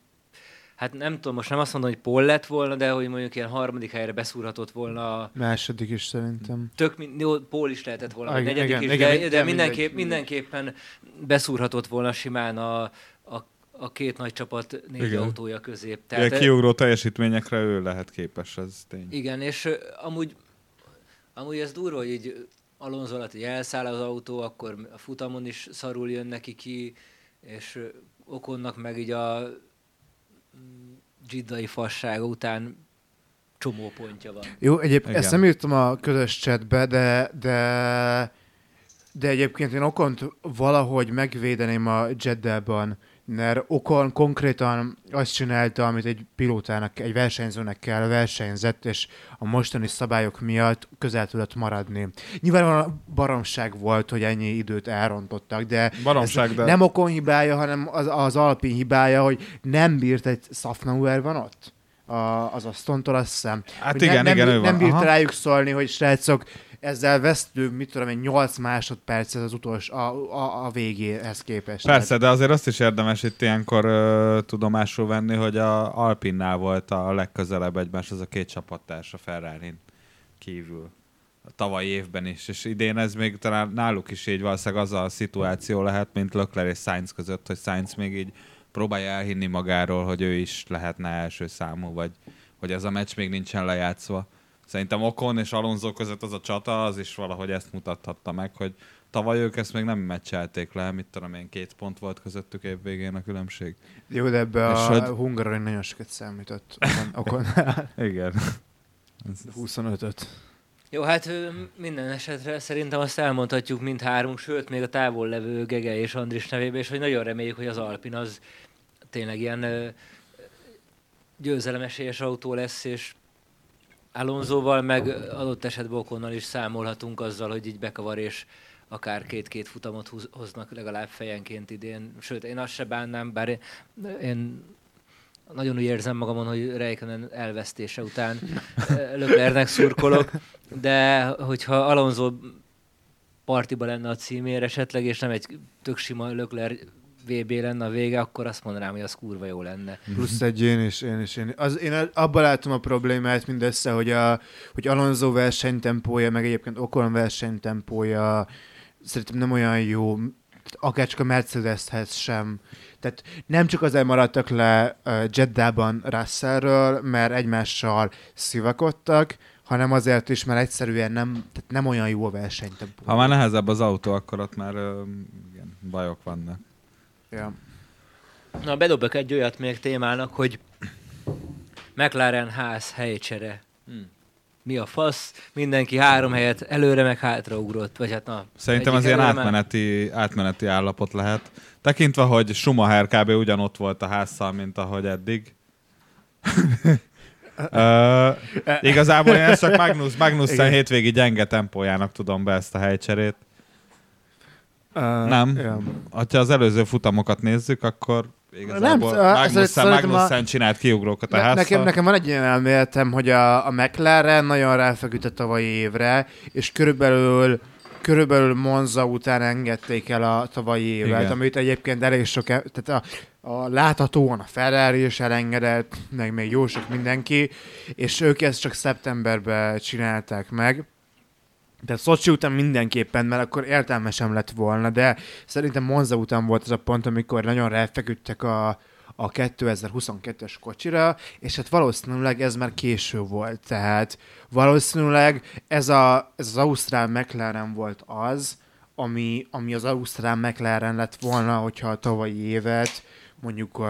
hát nem tudom, most nem azt mondom, hogy pol lett volna, de hogy mondjuk ilyen harmadik helyre beszúrhatott volna Második is szerintem. tök, jó, pól is lehetett volna, Igen, negyedik igen, is, igen, de, igen, de mindenképp, mindegy. mindenképpen beszúrhatott volna simán a, a, a két nagy csapat négy Igen. autója közé. Ilyen Tehát, kiugró teljesítményekre ő lehet képes, ez tény. igen, és ö, amúgy, amúgy ez durva, hogy így Alonso alatt így elszáll az autó, akkor a futamon is szarul jön neki ki, és ö, Okonnak meg így a dzsiddai fassága után csomó pontja van. Jó, egyébként Igen. ezt nem írtam a közös chatbe, de, de, de egyébként én Okont valahogy megvédeném a Jeddában, mert Okon konkrétan azt csinálta, amit egy pilótának, egy versenyzőnek kell, versenyzett, és a mostani szabályok miatt közel tudott maradni. Nyilván baromság volt, hogy ennyi időt elrontottak, de Baromság, de- nem Okon hibája, hanem az, az Alpin hibája, hogy nem bírt egy Safnauer van ott? A, az Astontól azt hiszem. Hát Hogy igen, nem, igen, nem, ő nem bírt Aha. rájuk szólni, hogy srácok, ezzel vesztünk, mit tudom én, 8 másodpercet az utolsó, a, a, a végéhez képest. Persze, de azért azt is érdemes itt ilyenkor ö, tudomásul venni, hogy a Alpinnál volt a legközelebb egymáshoz a két csapattárs a ferrari kívül. A tavalyi évben is, és idén ez még talán náluk is így valószínűleg az a szituáció lehet, mint Leclerc és Sainz között, hogy Sainz még így próbálja elhinni magáról, hogy ő is lehetne első számú, vagy hogy ez a meccs még nincsen lejátszva. Szerintem Okon és Alonso között az a csata, az is valahogy ezt mutathatta meg, hogy tavaly ők ezt még nem meccselték le, mit tudom én, két pont volt közöttük évvégén a különbség. Jó, de ebbe És a hogy- Hungaroring nagyon sokat számított. Okon. Igen. 25-öt. Jó, hát minden esetre szerintem azt elmondhatjuk mind hárunk, sőt, még a távol levő Gege és Andris nevében, és hogy nagyon reméljük, hogy az Alpin az tényleg ilyen ö, győzelemesélyes autó lesz, és Alonsoval meg adott esetben Okonnal is számolhatunk azzal, hogy így bekavar, és akár két-két futamot hoznak legalább fejenként idén. Sőt, én azt se bánnám, bár én, nagyon úgy érzem magamon, hogy Reikkonen elvesztése után Leclercnek szurkolok, de hogyha Alonso partiba lenne a címér esetleg, és nem egy tök sima Leclerc VB lenne a vége, akkor azt mondanám, hogy az kurva jó lenne. Plusz egy én is, én is. Én, az, én abban látom a problémát mindössze, hogy, a, hogy Alonso versenytempója, meg egyébként Ocon versenytempója szerintem nem olyan jó, tehát akár csak a Mercedeshez sem. Tehát nem csak azért maradtak le uh, Jeddában Russellről, mert egymással szivakodtak, hanem azért is, mert egyszerűen nem, tehát nem olyan jó a versenytempó. Ha már nehezebb az autó, akkor ott már ö, igen, bajok vannak. Ja. Na, bedobok egy olyat még témának, hogy McLaren ház helycsere. Hmm. Mi a fasz? Mindenki három helyet előre meg hátra ugrott. Vagy hát na, Szerintem az ilyen átmeneti, átmeneti állapot lehet. Tekintve, hogy Schumacher kb. ugyanott volt a házszal, mint ahogy eddig. Ö, igazából én ezt csak Magnus, Magnussen hétvégi gyenge tempójának tudom be ezt a helycserét. Uh, Nem. Ja. Ha az előző futamokat nézzük, akkor igazából Nem, Magnussen, szerintem a- Magnussen csinált kiugrókat a Ne, nekem, nekem van egy ilyen elméletem, hogy a, a McLaren nagyon ráfeküdt a tavalyi évre, és körülbelül körülbelül Monza után engedték el a tavalyi évet, Igen. amit egyébként elég sok, e- tehát a, a láthatóan a Ferrari is elengedett, meg még jó sok mindenki, és ők ezt csak szeptemberben csinálták meg. Tehát Szocsi után mindenképpen, mert akkor értelme sem lett volna, de szerintem Monza után volt az a pont, amikor nagyon ráfeküdtek a, a 2022-es kocsira, és hát valószínűleg ez már késő volt. Tehát valószínűleg ez, a, ez az Ausztrál McLaren volt az, ami, ami az Ausztrál McLaren lett volna, hogyha a tavalyi évet mondjuk uh,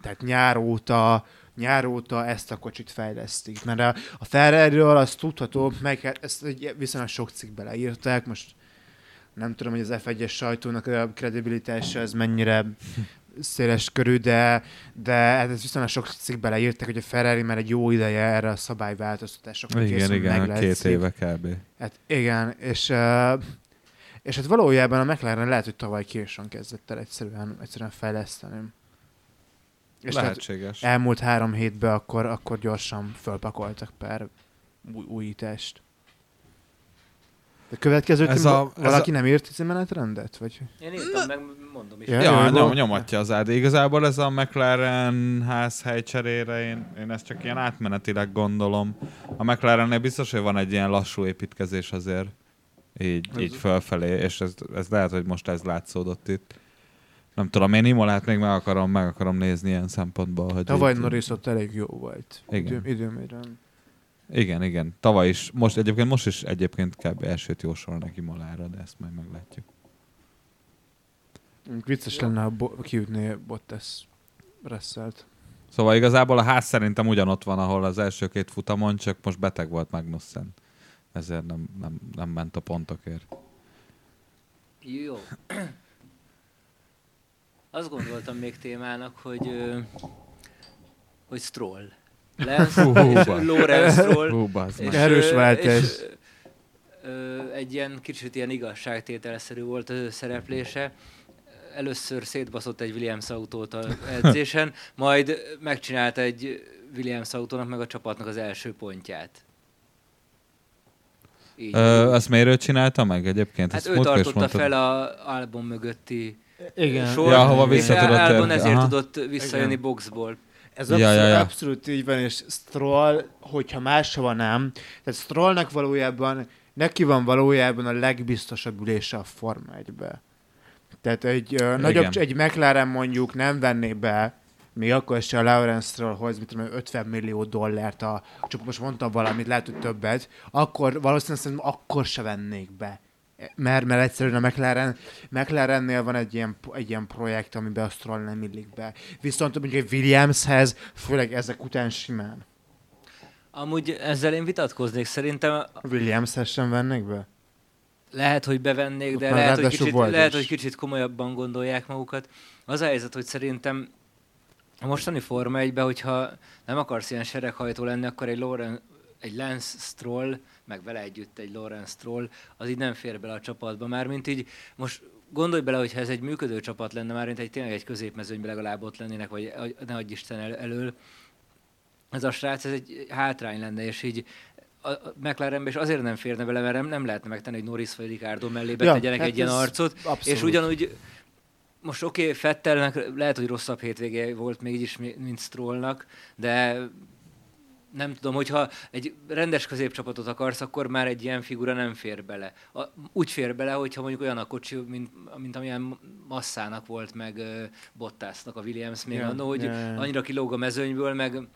tehát nyár óta, nyár óta ezt a kocsit fejlesztik. Mert a, a Ferrari-ről az tudható, meg hát ezt egy viszonylag sok cikkbe leírták, most nem tudom, hogy az F1-es sajtónak a kredibilitása ez mennyire széles körű, de, de hát ez viszonylag sok cikkbe leírták, hogy a Ferrari már egy jó ideje erre a szabályváltoztatásokra Igen, készül, igen, meg két éve kb. Hát igen, és, és hát valójában a McLaren lehet, hogy tavaly későn kezdett el egyszerűen, egyszerűen fejleszteni. És Lehetséges. elmúlt három hétben akkor, akkor gyorsan fölpakoltak pár új, újítást. A következőt Ez a- a, ez valaki a- nem írt menetrendet? Vagy? Én írtam, meg mondom is. Ja, Ja, nyom, nyomatja az át. Igazából ez a McLaren ház helycserére, én, én ezt csak ilyen átmenetileg gondolom. A McLarennél biztos, hogy van egy ilyen lassú építkezés azért. Így, Ez- így fölfelé, és ez, ez lehet, hogy most ez látszódott itt. Nem tudom, én Imolát még meg akarom, meg akarom nézni ilyen szempontból. Hogy Tavaly Norris ott elég jó volt. Igen. Idő, időmérőn. Igen, igen. Tavaly is, most egyébként most is egyébként kb. elsőt jósolnak Imolára, de ezt majd meglátjuk. Vicces lenne, ha bo- kiütné Bottas Russell-t. Szóval igazából a ház szerintem ugyanott van, ahol az első két futamon, csak most beteg volt Magnussen. Ezért nem, nem, nem ment a pontokért. Jó. Azt gondoltam még témának, hogy, hogy Stroll. És hú, Lorenz Stroll. Hú, És. Erős váltás. és, egy ilyen kicsit ilyen igazságtételszerű volt az ő szereplése. Először szétbaszott egy Williams autót a edzésen, majd megcsinálta egy Williams autónak meg a csapatnak az első pontját. Így. Ö, azt miért ő csinálta meg egyébként? hát Ezt ő tartotta fel a album mögötti Igen. sort, Ja, hova és Albon ezért Aha. tudott visszajönni Igen. boxból. Ez Ja, abszolút, ja, ja. abszolút így van, és Stroll, hogyha máshova nem, tehát Strollnak valójában, neki van valójában a legbiztosabb ülése a Forma 1-be. Tehát egy, ö, nagyobb, egy McLaren mondjuk nem venné be, még akkor se a Lawrence Strollhoz, mit tudom, én, 50 millió dollárt, a, csak most mondtam valamit, lehet, hogy többet, akkor valószínűleg szerintem akkor se vennék be. Mert, mert egyszerűen a McLaren, McLarennél van egy ilyen, egy ilyen projekt, amiben a Stroll nem illik be. Viszont mondjuk egy Williamshez, főleg ezek után simán. Amúgy ezzel én vitatkoznék. Szerintem Williamshez sem vennék be? lehet, hogy bevennék, de már lehet hogy, kicsit, lehet, hogy kicsit komolyabban gondolják magukat. Az a helyzet, hogy szerintem a mostani Forma 1 hogyha nem akarsz ilyen sereghajtó lenni, akkor egy, Loren, egy Lance Stroll, meg vele együtt egy Lorenz Stroll, az így nem fér bele a csapatba. Mármint így most gondolj bele, hogyha ez egy működő csapat lenne, már mint egy tényleg egy középmezőnyben legalább ott lennének, vagy ne adj Isten el, elől, ez a srác, ez egy hátrány lenne, és így a McLarenbe is azért nem férne bele, mert nem, lehetne megtenni, hogy Norris vagy Ricardo mellé betegyenek hát egy ilyen arcot, abszolút. és ugyanúgy most oké, okay, Fettelnek lehet, hogy rosszabb hétvége volt még így is, mi- mint Strollnak, de nem tudom, hogyha egy rendes középcsapatot akarsz, akkor már egy ilyen figura nem fér bele. A, úgy fér bele, hogyha mondjuk olyan a kocsi, mint, mint amilyen masszának volt, meg uh, Bottasnak a Williams még Ja, annó, hogy ja. annyira kilóg a mezőnyből, meg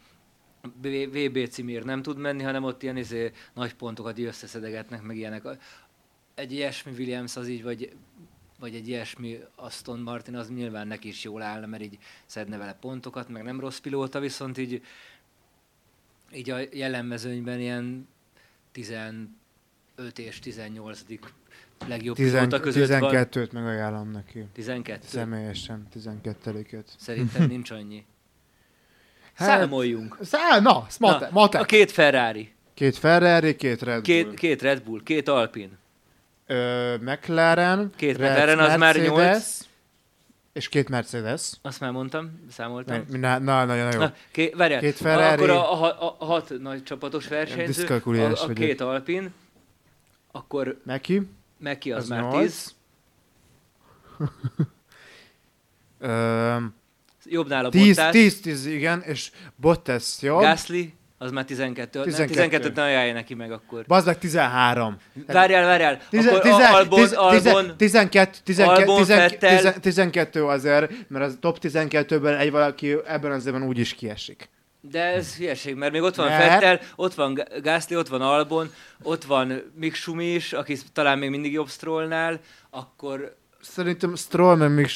VB címért nem tud menni, hanem ott ilyen izé, nagy pontokat így összeszedegetnek, meg ilyenek. Egy ilyesmi Williams az így, vagy, vagy egy ilyesmi Aston Martin, az nyilván neki is jól állna, mert így szedne vele pontokat, meg nem rossz pilóta, viszont így így a jelen mezőnyben ilyen 15 és 18 legjobb Tizen, pilóta között van. 12-t meg ajánlom neki. 12. Személyesen, 12-et. Szerintem nincs annyi. Hát- Számoljunk. Szá, na, mate, Na, mate. a két Ferrari, Két Ferrari, két Red Bull. két, két Red Bull, két Alpin. Ö, McLaren, Két Red- McLaren, az már Mercedes, nyolc. És két Mercedes. Azt már mondtam, számoltam. Na, na, na, nagyon jó. Na, ké, várjál, Két Ferrari. akkor a, a, a, a hat nagy csapatos versenyző, a, a két Alpin, akkor Neki? Meki az, Az már nyolc. 10, Ö, jobb nála 10, Bottas, 10, 10, igen, és Bottas jobb. Gasly, az már 12. 12. 12. 12-t ne ajánlja neki meg akkor. Bazd meg 13. Várjál, várjál, akkor tize- a Albon, tiz- tize- Albon, 12, 12, Albon, 12, Vettel. 12, 12 azért, mert az top 12-ben egy valaki ebben az évben úgy is kiesik. de ez hülyeség, mert még ott van Mert- Vettel, ott van G- Gasly, ott van Albon, ott van Mick Schumi is, aki talán még mindig jobb Strollnál, akkor Szerintem Stroll meg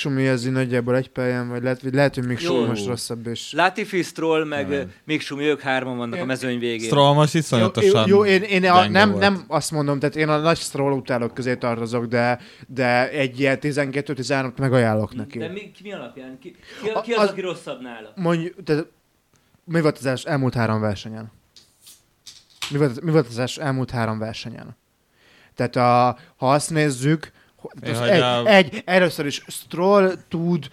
így nagyjából egy pályán, vagy lehet, vagy lehet hogy Mick Jó. Schumi most rosszabb is. Latifi, Stroll, meg Nem. Mick Schumi, ők hárman vannak a Én- mezőny végén. Stroll most Jó, iszonyatosan jó, én, én a, nem, volt. nem azt mondom, tehát én a nagy Stroll utálók közé tartozok, de, de egy ilyen 12-13-t megajánlok neki. De mi, ki, mi alapján? Ki, ki, A- ki az, az- aki rosszabb nála? Mondj, tehát mi volt az els, elmúlt három versenyen? Mi volt, mi volt az els, elmúlt három versenyen? Tehát a, ha azt nézzük, hogy egy, a- egy, először is Stroll tud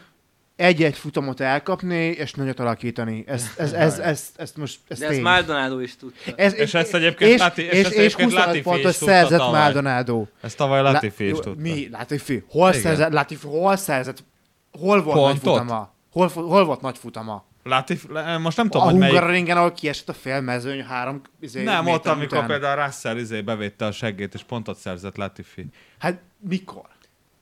egy-egy futamot elkapni, és nagyot alakítani. Ezt, ez, ez, ez, ezt most, ez De ezt tény. Maldonado is tudta. Ez, És ezt egyébként és, Lati- és és, ezt és, egyébként 25 Latifi pontot szerzett tavaly. Maldonado. Ezt tavaly Latifi is tudta. Mi? Latifi? Hol Igen. szerzett? Latifi hol szerzett? Hol volt Pontot? nagy futama? Hol, hol volt nagy futama? Latifi, le- most nem A tudom, hogy melyik... Hungaroringen, ahol kiesett a félmezőny, három izé, Nem, ott, amikor után. például Russell izé bevétte a seggét, és pontot szerzett Latifi. Hát mikor?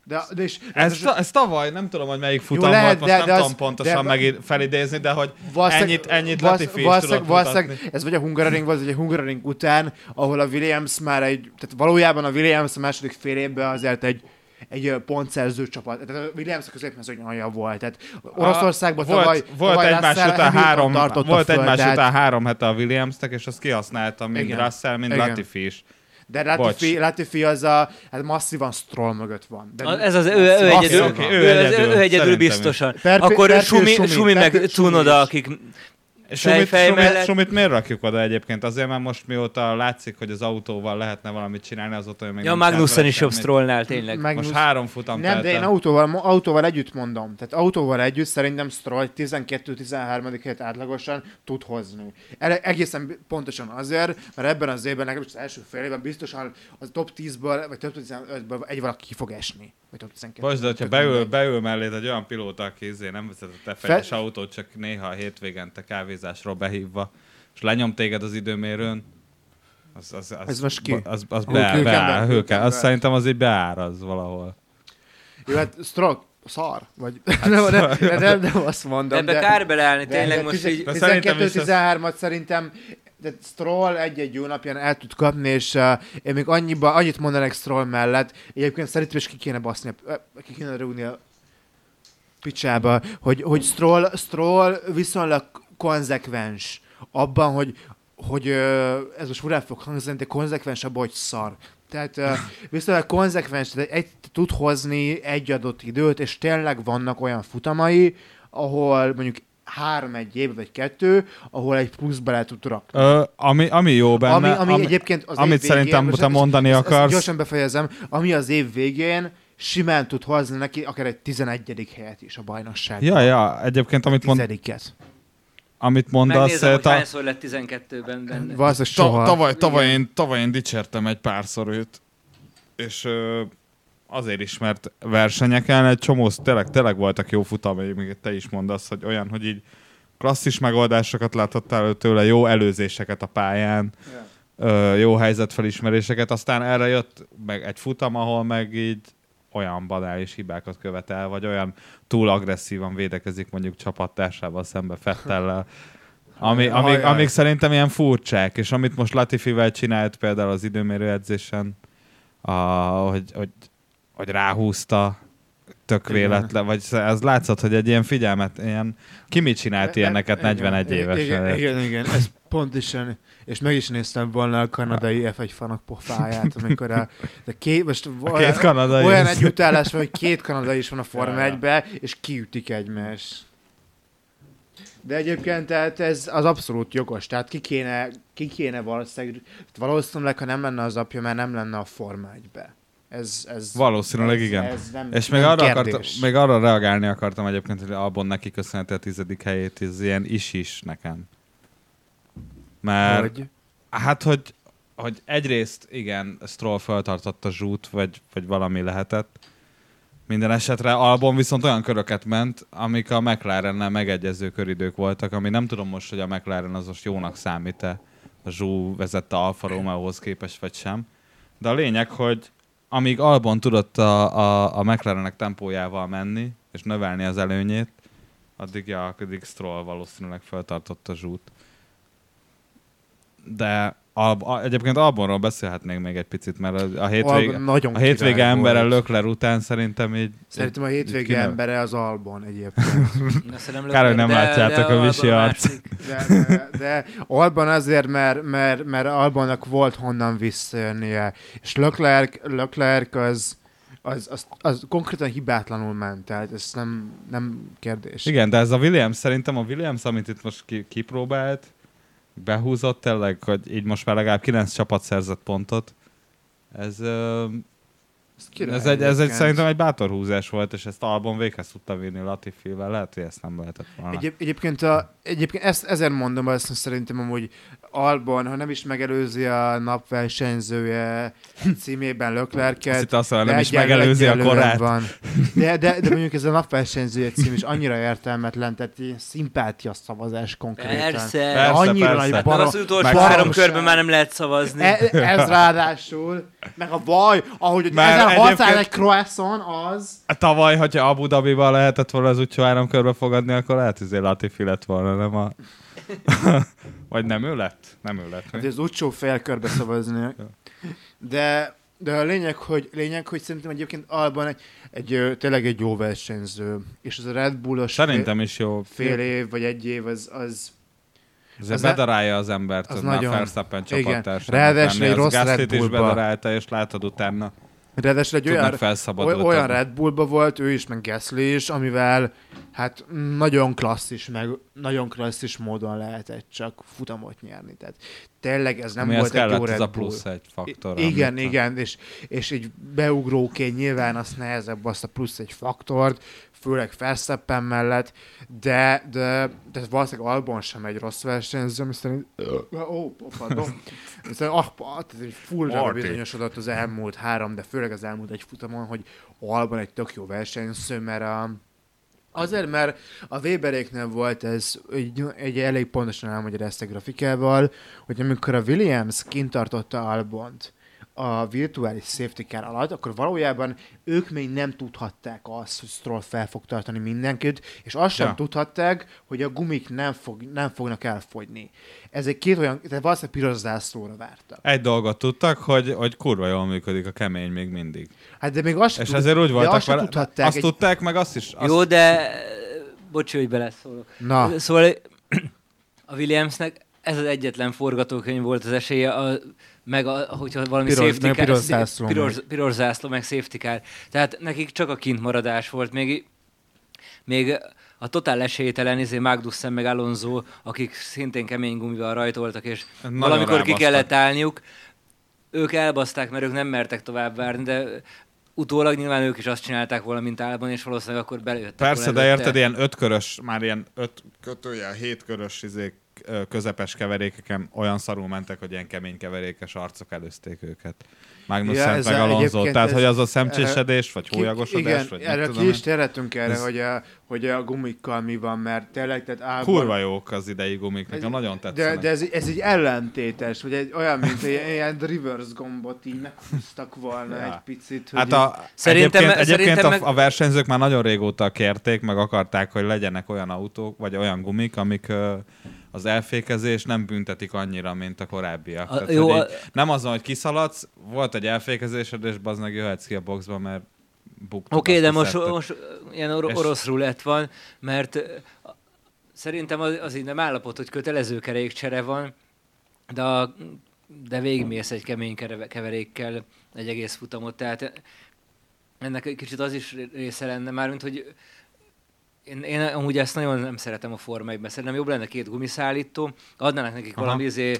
De, de és, Ez, ta, ez tavaly, nem tudom, hogy melyik futam lehet, volt, most de- nem de az- tudom pontosan de- megint felidézni, de hogy valószínűleg- ennyit, ennyit Latifi is mutatni. Ez vagy a Hungaroring, vagy egy Hungaroring után, ahol a Williams már egy, tehát valójában a Williams a második fél évben azért egy egy pontszerző csapat. Tehát a Williams a középmezőny alja volt. Tehát Oroszországban volt, tavaly, volt tavaly egymás Russell után három, volt föl, egymás de hát- után három hete a Williamsnek, és azt kihasználta mind Igen. Russell, mind Igen. Latifi is. De Latifi. Latifi az a, hát masszívan Stroll mögött van. De A- Ez az, ő, ő egyedül, ő, ő ő, egyedül, ő egyedül biztosan. Per- Akkor per- Sumi, Sumi, Sumi meg Cunoda, akik Sumit, Sumit, Sumit miért rakjuk oda egyébként? Azért, mert most mióta látszik, hogy az autóval lehetne valamit csinálni, azóta ő még Ja, Magnussen is jobb. Strollnál, tényleg. Meg- Most három futam Nem, telt de én autóval, autóval együtt mondom. Tehát autóval együtt szerintem Stroll 12-13. helyet átlagosan tud hozni. Ele- egészen pontosan azért, mert ebben az évben, legalábbis az első fél évben biztosan a top 10-ből, vagy top 15-ből egy valaki ki fog esni. Vagy top 12. Bocs, de hogyha beül, beül mellé egy olyan pilóta, aki nem vezetett f autót, csak néha a hétvégente kávézásról behívva, és lenyom téged az időmérőn, az, az, az, Ez most ki? Az, az Hülkenberg? beáll, Hülkenberg. azt szerintem az így beáraz valahol. Jó, hát Stroll szar, vagy nem, nem, nem, nem, nem, azt mondom. Ebbe de, kár beleállni, tényleg de most így... De szerintem is 12-13-at szerintem de Stroll egy-egy jó napján el tud kapni, és uh, én még annyiba, annyit mondanék Stroll mellett, egyébként szerintem is ki kéne baszni, ö, ki kéne rúgni a picsába, hogy, hogy Stroll, Stroll viszonylag konzekvens abban, hogy, hogy ez most furán fog hangzani, de konzekvens abban, hogy szar. Tehát viszonylag konzekvens, tehát egy, tud hozni egy adott időt, és tényleg vannak olyan futamai, ahol mondjuk három egy év vagy kettő, ahol egy pluszba le tud rakni. Ö, ami, ami jó benne, ami, ami, egyébként az amit év végén, szerintem most te ezt- mondani ezt- ezt akarsz- Gyorsan befejezem, ami az év végén simán tud hozni neki akár egy 11. helyet is a bajnokságban. Ja, ja, egyébként amit, mond. Amit mondasz, Megnézem, hogy ta, hányszor lett 12-ben benne. Valószínűleg soha. ta, tavaly, tavaly, én, tavaly én dicsértem egy párszor őt, és ö, azért is, mert versenyeken egy csomó, tényleg, tényleg voltak jó futamai, még te is mondasz, hogy olyan, hogy így klasszis megoldásokat láthattál tőle, jó előzéseket a pályán, ö, jó helyzetfelismeréseket, aztán erre jött meg egy futam, ahol meg így olyan banális hibákat követel, vagy olyan túl agresszívan védekezik mondjuk csapattársával szembe Fettellel, ami, amíg, Ajaj. amíg szerintem ilyen furcsák, és amit most Latifivel csinált például az időmérő edzésen, a, hogy, hogy, hogy ráhúzta tök véletlen, vagy ez látszott, hogy egy ilyen figyelmet, ilyen, ki mit csinált ilyeneket 41 igen, évesen? Igen, igen, igen, ez pontosan, és meg is néztem volna a kanadai F1 fanok pofáját, amikor a, de két, most A két kanadai olyan is. együttállás van, hogy két kanadai is van a Forma Ja, ja. 1-be, és kiütik egymást. De egyébként tehát ez az abszolút jogos, tehát ki kéne, ki kéne valószínűleg, valószínűleg, ha nem lenne az apja, már nem lenne a Forma 1-be. Ez, ez, Valószínűleg ez, igen. Ez nem, És még nem arra, kérdés. akartam, még arra reagálni akartam egyébként, hogy Albon neki köszönheti a tizedik helyét, ez ilyen is-is nekem. Mert Hogy? Hát, hogy, hogy egyrészt igen, Stroll feltartott a zsút, vagy, vagy valami lehetett. Minden esetre Albon viszont olyan köröket ment, amik a McLarennel megegyező köridők voltak, ami nem tudom most, hogy a McLaren az most jónak számít-e a Zsú vezette Alfa Romeohoz képest, vagy sem. De a lényeg, hogy amíg Albon tudott a, a, a McLarenek tempójával menni, és növelni az előnyét, addig, ja, addig Stroll valószínűleg feltartott a zsút. De Alb, a, egyébként Albonról beszélhetnénk még egy picit, mert a, a hétvége, nagyon a hétvége embere volt. Lökler után szerintem így... Szerintem a így hétvége kineve- embere az Albon egyébként. Kár, hogy nem de- látjátok de a visi Alban arc. látszik. De, de, de Albon azért, mert, mert, mert Albonnak volt honnan visszajönnie. És Leclerc, Leclerc az, az, az, az konkrétan hibátlanul ment, tehát ez nem, nem kérdés. Igen, de ez a Williams, szerintem a Williams, amit itt most ki, kipróbált, behúzott tényleg, hogy így most már legalább 9 csapat szerzett pontot. Ez, Ez, egy, ez egy, szerintem egy bátor húzás volt, és ezt Albon véghez tudta vinni Latifivel, lehet, hogy ezt nem lehetett volna. Egyéb, egyébként, a, egyébként ezt, ezért mondom hogy szerintem amúgy Albon, ha nem is megelőzi a napversenyzője címében Azt Leclerc-et, itt azt mondom, de nem is megelőzi a korát. Van. De, de, de mondjuk ez a napversenyzője cím is annyira értelmetlen, tehát ilyen szimpátia szavazás konkrétan. Persze. Persze, annyira persze. nagy Hát barom, az utolsó három körben már nem lehet szavazni. E, ez ráadásul, meg a baj, ahogy Mert 1600 egy croissant az, Tavaly, hogyha Abu Dhabiban lehetett volna az utolsó három körbe fogadni, akkor lehet, hogy Latifi lett volna, nem a... Vagy nem ő lett? Nem ő lett. hát mi? az utcsó félkörbe szavazni. De, de a lényeg, hogy, lényeg, hogy szerintem egyébként Alban egy, egy, tényleg egy jó versenyző. És az a Red Bullos Szerintem is jó. fél, év vagy egy év az, az Ez Az bedarálja az embert, az az, már nagyon- Verstappen igen. csapattársának Ráadásul egy rossz Red Gaslyt is Bullba. bedarálta, és látod utána. Ráadásul egy olyan, olyan Red Bullba volt, ő is, meg Gasly is, amivel hát nagyon klasszis, meg nagyon klasszis módon lehetett csak futamot nyerni. Tehát tényleg ez nem Amihez volt egy jó ez Red a Bull. plusz egy faktor. I- igen, igen, és, és így beugróként nyilván az nehezebb azt a plusz egy faktort, főleg Verstappen mellett, de, de, de valószínűleg Albon sem egy rossz versenyző, ami szerint... Ó, oh, pardon. Szerintem, ah, tehát egy fullra bizonyosodott az elmúlt három, de főleg az elmúlt egy futamon, hogy Albon egy tök jó versenyző, mert a, Azért, mert a Weberéknél volt ez egy, egy elég pontosan elmagyarázta grafikával, hogy amikor a Williams kintartotta Albont a virtuális safety car alatt, akkor valójában ők még nem tudhatták azt, hogy Stroll fel fog tartani mindenkit, és azt sem Ja. tudhatták, hogy a gumik nem, fog, nem fognak elfogyni. Ez egy két olyan, tehát valószínűleg piros zászlóra vártak. Egy dolgot tudtak, hogy, hogy kurva jól működik a kemény még mindig. Hát de még azt És tud- ezért úgy de voltak azt sem vele. tudhatták. Azt egy- tudták, meg azt is. Azt, Jó, de... Bocsi, hogy beleszólok. Na, Szóval a Williamsnek ez az egyetlen forgatókönyv volt az esélye, a, meg a, hogyha valami Piros- safety car, piros zászló piros, meg. piros zászló, meg safety car. Tehát nekik csak a kintmaradás volt. Még, még a totál esélytelen izé Magnussen meg Alonso, akik szintén kemény gumival rajtoltak, és Nagyon valamikor ki rábasztak. kellett állniuk, ők elbaszták, mert ők nem mertek tovább várni, de utólag nyilván ők is azt csinálták volna, mint álban, és valószínűleg akkor belőttek Persze, de előtte. érted, ilyen ötkörös, már ilyen öt kötőjel, hétkörös izék, közepes keverékeken olyan szarul mentek, hogy ilyen kemény keverékes arcok előzték őket. Magnussen Ja, ez meg a- Alonso. egyébként Tehát, ez- hogy az a szemcsésedés, vagy Ki- hólyagosodás, igen, vagy erre ki is térhetünk erre, Ez- hogy, a, hogy a gumikkal mi van, mert tényleg, tehát álban... Kurva jók az idei gumik, nekem nagyon De, tetszenek. de ez, ez egy ellentétes, vagy egy olyan, mint egy ilyen reverse gombot így meghúztak volna Ja. egy picit. Hogy Hát a, Szerintem- egyébként, egyébként szerintem a, meg- a versenyzők már nagyon régóta kérték, meg akarták, hogy legyenek olyan autók, vagy olyan gumik, amik az elfékezés nem büntetik annyira, mint a korábbiak. A- Tehát, jó, a- nem azon, hogy kiszaladsz, volt egy elfékezésed, és bazd meg jöhetsz ki a boxba, mert buktad, Oké, okay, de most, hiszed. most ilyen or- És- orosz rulett van, mert szerintem az, az így nem állapot, hogy kötelező kerékcsere van, de, a, de végigmész egy kemény keverékkel egy egész futamot, tehát ennek egy kicsit az is része lenne már, mint hogy én, én amúgy ezt nagyon nem szeretem a Forma 1 szerintem jobb lenne két gumiszállító, adnának nekik Aha. valami, izé,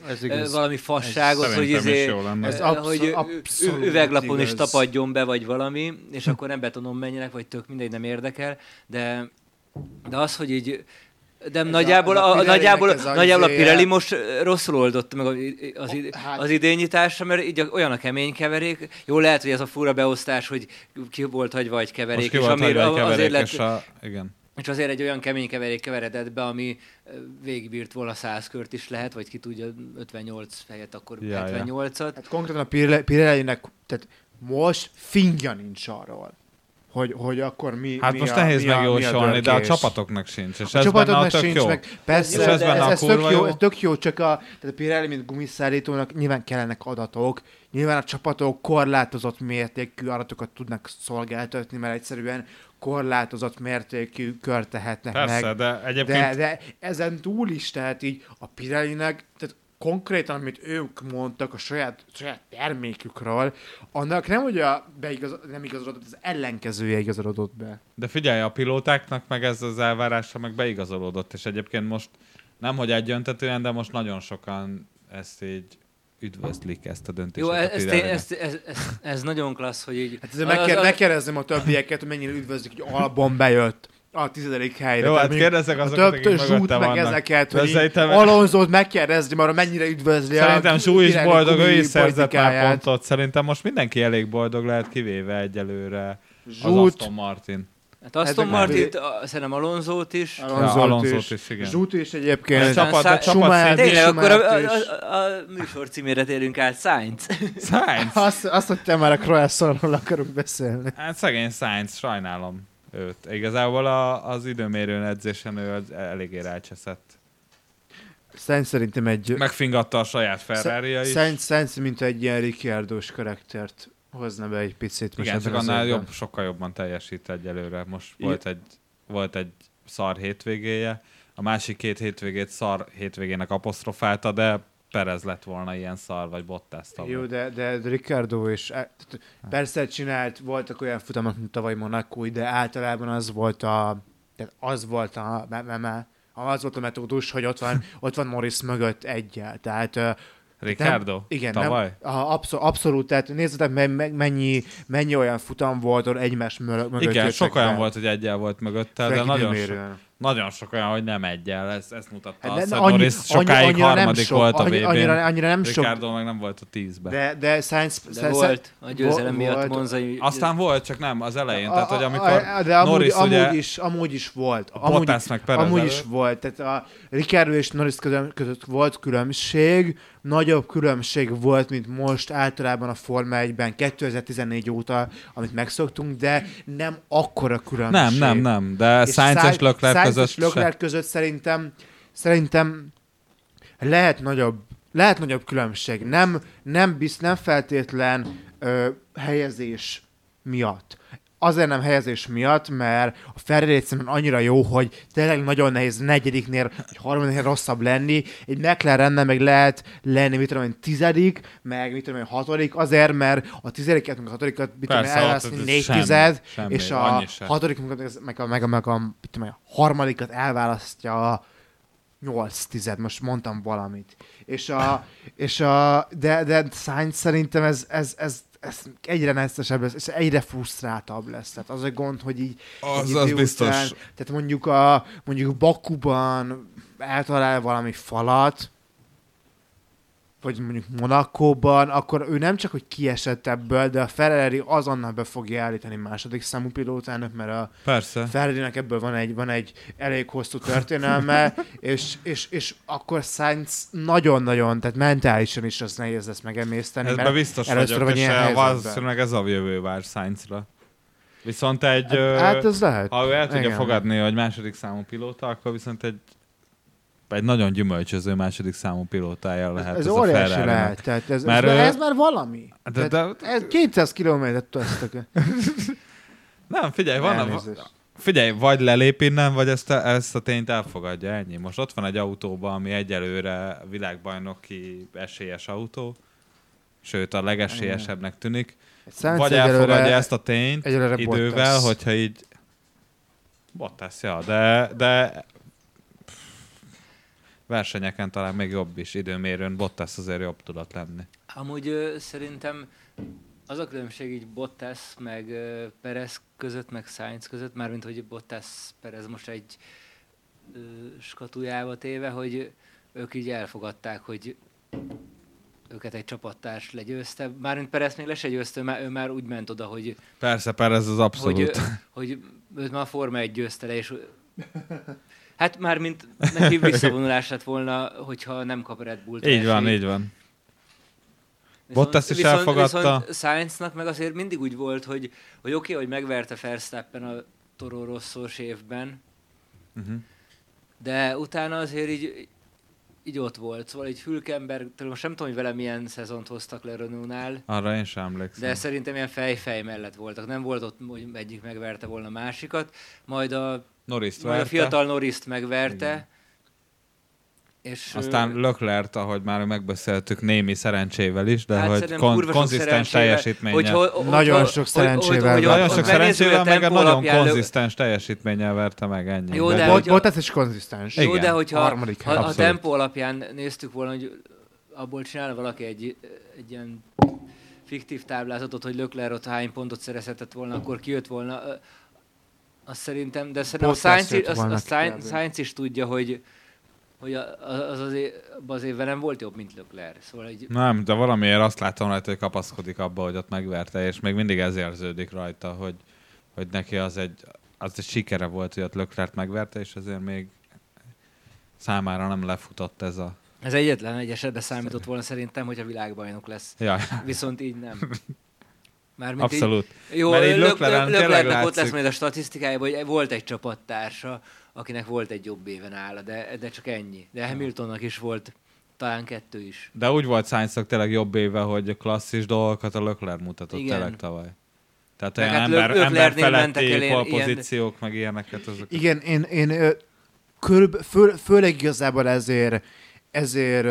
valami fasságot, hogy, is izé. Ez abszol- hogy üveglapon is igaz. tapadjon be, vagy valami, és akkor nem betonon menjenek, vagy tök mindegy, nem érdekel, de, de az, hogy így de Ez nagyjából, a a, a, nagyjából, a nagyjából a izéje. Pirelli most rosszul oldotta meg az, id- hát- az idényításra, mert így olyan a kemény keverék. Jó, lehet, hogy ez a fura beosztás, hogy ki volt hagyva egy keverék, Most ki és volt amire hagyva egy azért keverék, lett, és a... Igen. És azért egy olyan kemény keverék keveredett be, ami végigbírt volna 100 kört is lehet, vagy ki tudja, 58 helyett akkor Ja, ja. 78-at. Hát konkrétan a Pirelli- Pirelli-nek, tehát most fingja nincs arról, hogy, hogy akkor mi Hát mi most a, nehéz mi a, mi a megjósolni, de a csapatoknak sincs. És A ez benne a csapatoknak tök sincs jó. meg. Persze, És ez de ez, ez, tök jó. ez tök jó, csak a, tehát a Pirelli, mint gumiszállítónak nyilván kellenek adatok, nyilván a csapatok korlátozott mértékű adatokat tudnak szolgáltatni, mert egyszerűen korlátozott mértékű kört tehetnek Persze, meg. de egyébként De, de ezen túl is, tehát így a Pirellinek, tehát konkrétan, amit ők mondtak a saját, saját termékükről, annak nem, hogy a beigaz, nem igazodott, az ellenkezője igazodott be. De figyelj, a pilótáknak meg ez az elvárása meg beigazolódott, és egyébként most nem, hogy egyöntetően, de most nagyon sokan ezt így üdvözlik ezt a döntést. Jó, ez, ez, ez, ez, ez, nagyon klassz, hogy így... Hát ezzel a többieket, hogy mennyire üdvözlik, hogy Albon bejött a tizedik helyre. Jó, Tehát hát kérdezzek a azokat, több akik zsút meg vannak. ezeket, De hogy szerintem- Alonzót megkérdezni, arra mennyire üdvözli Szerintem Zsú is boldog, ő is szerzett már pontot. Szerintem most mindenki elég boldog lehet, kivéve egyelőre az Zsút, Aston Martin. Hát Aston Martin, szerintem Alonzót is. Alonzót, Ja, Alonzót is, is, igen. Zsút is A egyébként. csapat, a csapat Schumacher- szintén- Tényleg, akkor a, a, a, a műsor címére térünk át, Sainz. Sainz. Azt, azt, hogy te már a Croissantról akarunk beszélni. Hát szegény Sainz, sajnálom őt. Igazából a, az időmérőn edzésen ő az eléggé rácseszett. Sainz szerintem egy... Megfingatta a saját ferrari is. Sainz, Sainz, mint egy ilyen Ricciardo-s karaktert hozna be egy picit. most Igen, csak annál jobb, sokkal jobban teljesít egyelőre. Most Igen. volt egy, volt egy szar hétvégéje, a másik két hétvégét szar hétvégének apostrofálta, de Perez lett volna ilyen szar, vagy Bottas tavaly. Jó, de, de Ricardo is, tehát persze csinált, voltak olyan futamok, mint tavaly Monaco, de általában az volt a, tehát az volt a, me, me, me, az volt a metódus, hogy ott van, ott van Morris mögött egyel. Tehát Ricardo? Nem, igen, Tavaly? Nem, a, abszol, abszolút, tehát nézzetek meg, meg mennyi, mennyi olyan futam volt ott egymás mö- mögött. Igen, sok olyan le. volt, hogy egyel volt mögötte, de nagyon, so, időmérően. nagyon sok olyan, hogy nem egyel. Ez, ezt mutatta Hát hogy annyi- annyi- sokáig annyira nem harmadik sok, volt a annyi- vb Annyira, annyira nem sok, Ricardo meg nem volt a tízbe. De, de, Sainz... De Sainz- volt a győzelem Vo- miatt volt. Monzai... Aztán volt, csak nem az elején. Tehát, hogy A- a- amikor a- de amúgy, Norris amúgy, ugye is, amúgy is volt. a Amúgy, meg Perez amúgy is volt. Tehát a Ricardo és Norris között volt különbség, nagyobb különbség volt, mint most általában a Forma 1-ben 2014 óta, amit megszoktunk, de nem akkora különbség. Nem, nem, nem, de Sainz és Leclerc között Leclerc között szerintem, szerintem lehet nagyobb, lehet nagyobb különbség. Nem, nem, bizt, nem feltétlen ö, helyezés miatt. Azért nem helyezés miatt, mert a Ferrari egyszerűen annyira jó, hogy tényleg nagyon nehéz negyediknél, vagy harmadiknél rosszabb lenni. Egy McLarennel meg lehet lenni, mit tudom én, tizedik, meg mit tudom én, hatodik, azért, mert a tizediket, meg a hatodikat, mit tudom én, négy semmi, tized, semmi, és a hatodik, meg a, meg a, meg a, meg a, mit tudom, én, a harmadikat elválasztja a 8 tized, most mondtam valamit. És a, és a de, de Sainz szerintem ez, ez, ez, ez egyre nehezesebb lesz, és egyre frusztráltabb lesz. Tehát az a gond, hogy így Az, az biztos. Tehát mondjuk, a, mondjuk Bakuban eltalál valami falat, vagy mondjuk Monakóban, akkor ő nem csak, hogy kiesett ebből, de a Ferrari azonnal be fogja állítani második számú pilótának, mert a Persze. Ferrari-nek ebből van egy, van egy elég hosszú történelme, és, és, és akkor Sainz nagyon-nagyon, tehát mentálisan is az nehéz lesz megemészteni, Ebben mert biztos vagyok, vagy és valószínűleg ez a jövő vár Sainzra. Viszont egy, ö, Hát ez lehet. ha ő el tudja Igen. fogadni, hogy második számú pilóta, akkor viszont egy egy nagyon gyümölcsöző második számú pilótája lehet ez, ez, ez a óriási ferrari lehet, tehát ez, Mert, ez, ez már valami. De, de, ez 200 kilométert tesztek. Nem, figyelj, van, figyelj, vagy lelép innen, vagy ezt a, ezt a tényt elfogadja, ennyi. Most ott van egy autóban, ami egyelőre világbajnoki esélyes autó, sőt a legesélyesebbnek tűnik. Sainz vagy elfogadja ezt a tényt idővel, Bottas. hogyha így Bottas, ja, de, de versenyeken talán még jobb is időmérőn, Bottas azért jobb tudott lenni. Amúgy ö, szerintem az a különbség így Bottas meg ö, Perez között, meg Sainz között, mármint hogy Bottas Perez most egy ö, skatujába téve, hogy ők így elfogadták, hogy őket egy csapattárs legyőzte. Mármint Perez még le se győzte, ő már, ő már úgy ment oda, hogy, Persze, Perez az abszolút. hogy, hogy őt már a Forma 1 győzte le, és Hát már mint neki visszavonulás lett volna, hogyha nem kap Red Bull-t. így van, így van. Viszont- Bottas is viszont, elfogadta. Viszont Sainznak meg azért mindig úgy volt, hogy, hogy oké, okay, hogy megverte Verstappen a Toro Rosso-s évben, Uh-huh. de utána azért így, így ott volt. Szóval egy Hülkenberg-től most nem tudom, hogy vele milyen szezont hoztak le Renault-nál, Arra én sem emlékszem. de szerintem ilyen fej-fej mellett voltak. Nem volt ott, hogy egyik megverte volna másikat. Majd a, Norris majd a fiatal Norriszt megverte. Igen. És, Aztán ö, Leclerc, ahogy már megbeszéltük, némi szerencsével is, de hát hogy kon- konzisztens teljesítménye. hogy ho- hogy- Nagyon hogy- sok szerencsével. hogy- hogy- nagyon sok szerencsével, meg a nagyon konzisztens teljesítménnyel verte meg ennyi. Jó, de de hogy- Bot, Bottas is konzisztens. Jó, Igen. de hogyha Harmadik ha, a tempó alapján néztük volna, hogy abból csinálna valaki egy, egy ilyen fiktív táblázatot, hogy Lökler ott hány pontot szerezhetett volna, akkor kijött volna. Azt szerintem, de szerintem a jött az, a kb. Sainz is tudja, hogy hogy az az, év, abban az évben nem volt jobb, mint Lökler. Szóval egy, Nem, de valamiért azt látom rajta, hogy kapaszkodik abba, hogy ott megverte, és még mindig ez érződik rajta, hogy, hogy neki az egy, az egy sikere volt, hogy ott Leclerc megverte, és ezért még számára nem lefutott ez a... ez egyetlen egy esetben számított volna szerintem, hogy a világbajnok lesz. Ja, Viszont így nem. Mármint így, abszolút. Jó, Mert így Lök- Leclerc-en Lök- tényleg ott lesz majd a statisztikájában, hogy volt egy csapattársa, akinek volt egy jobb éven áll, de, de csak ennyi. De Hamiltonnak is volt talán kettő is. De úgy volt Sainznak tényleg jobb éve, hogy klasszis dolgokat a Leclerc mutatott Igen. tényleg tavaly. Tehát Meg olyan hát ember, ember feletti ilyen- polpozíciók, meg ilyeneket. Azok. Igen, én, én ö, körülb, fő, főleg igazából ezért, ezért,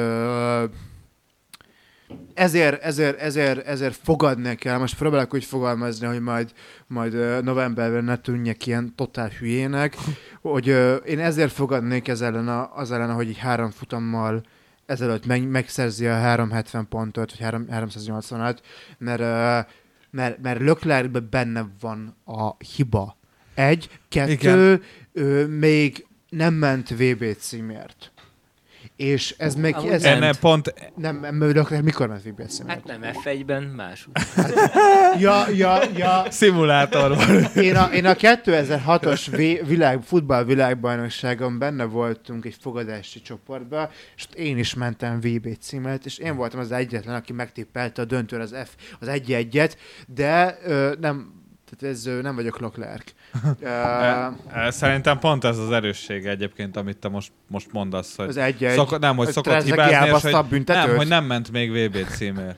ezért, ezért, ezért, ezért fogadni kell. Most próbálok úgy fogalmazni, hogy majd, majd novemberben ne tűnjek ilyen totál hülyének, hogy én ezért fogadnék ez ellen a, az ellen, hogy így három futammal ezelőtt meg, megszerzi a 370 pontot, vagy 3, 380-at, mert, mert, mert Leclercben benne van a hiba. Egy, kettő, ő még nem ment VB címért. És ez meg... Amúgy Ez nem. Pont, nem, nem, mikor ment VB címért? Hát nem F1-ben, más. Ja, ja, ja. szimulátorban. Én a, én a 2006-os vé- világ, futball világbajnokságon benne voltunk egy fogadási csoportba, és ott én is mentem VB címet, és én voltam az egyetlen, aki megtippelte a döntőn az F, az egy-egyet, de ö, nem, tehát ez ö, nem vagyok Leclerc. E, Szerintem pont ez az erőssége egyébként, amit te most, most mondasz, hogy az egy-egy. szokott, nem, hogy szokott hibázni, és hogy, nem, hogy nem ment még VB címért.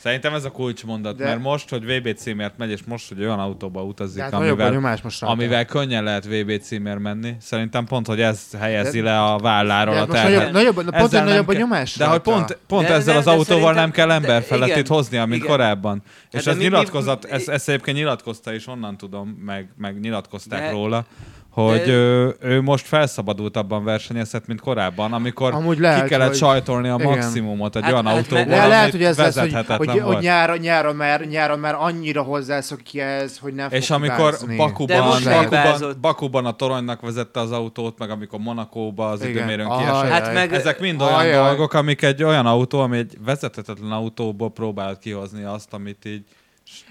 Szerintem ez a kulcsmondat, De- mert most, hogy VB címért megy, és most, hogy olyan autóba utazik, hát amivel, nyomás most amivel könnyen lehet VB címért menni, szerintem pont, hogy ez helyezi De- le a válláról de a hát terhet. nagyobb, nagyobb, pont, hogy nem nagyobb a nyomás De hogy pont, pont De- ezzel de- az de autóval nem kell ember de felett igen, itt hoznia, mint igen. korábban. És de ez mi- mi- nyilatkozat, mi- ez, ezt egyébként nyilatkozta is, onnan tudom, meg, meg nyilatkozták De- róla, hogy de- ő, ő most felszabadultabban versenyezhet, mint korábban, amikor Amúgy lehet, ki kellett hogy- sajtolni a igen. maximumot egy Hát- olyan hát autóból, le- lehet, hogy ez lesz, hogy, vezethetetlen hogy, hogy volt. nyáron, nyáron, már, nyáron már annyira hozzászokik ehhez, hogy nem És fog amikor hibázni. Bakuban, Bakuban. Bakuban a toronynak vezette az autót, meg amikor Monakóba az Igen. időmérőn kiesett. Hát meg Ezek mind olyan Ajaj. dolgok, amik egy olyan autó, ami egy vezethetetlen autóból próbált kihozni azt, amit így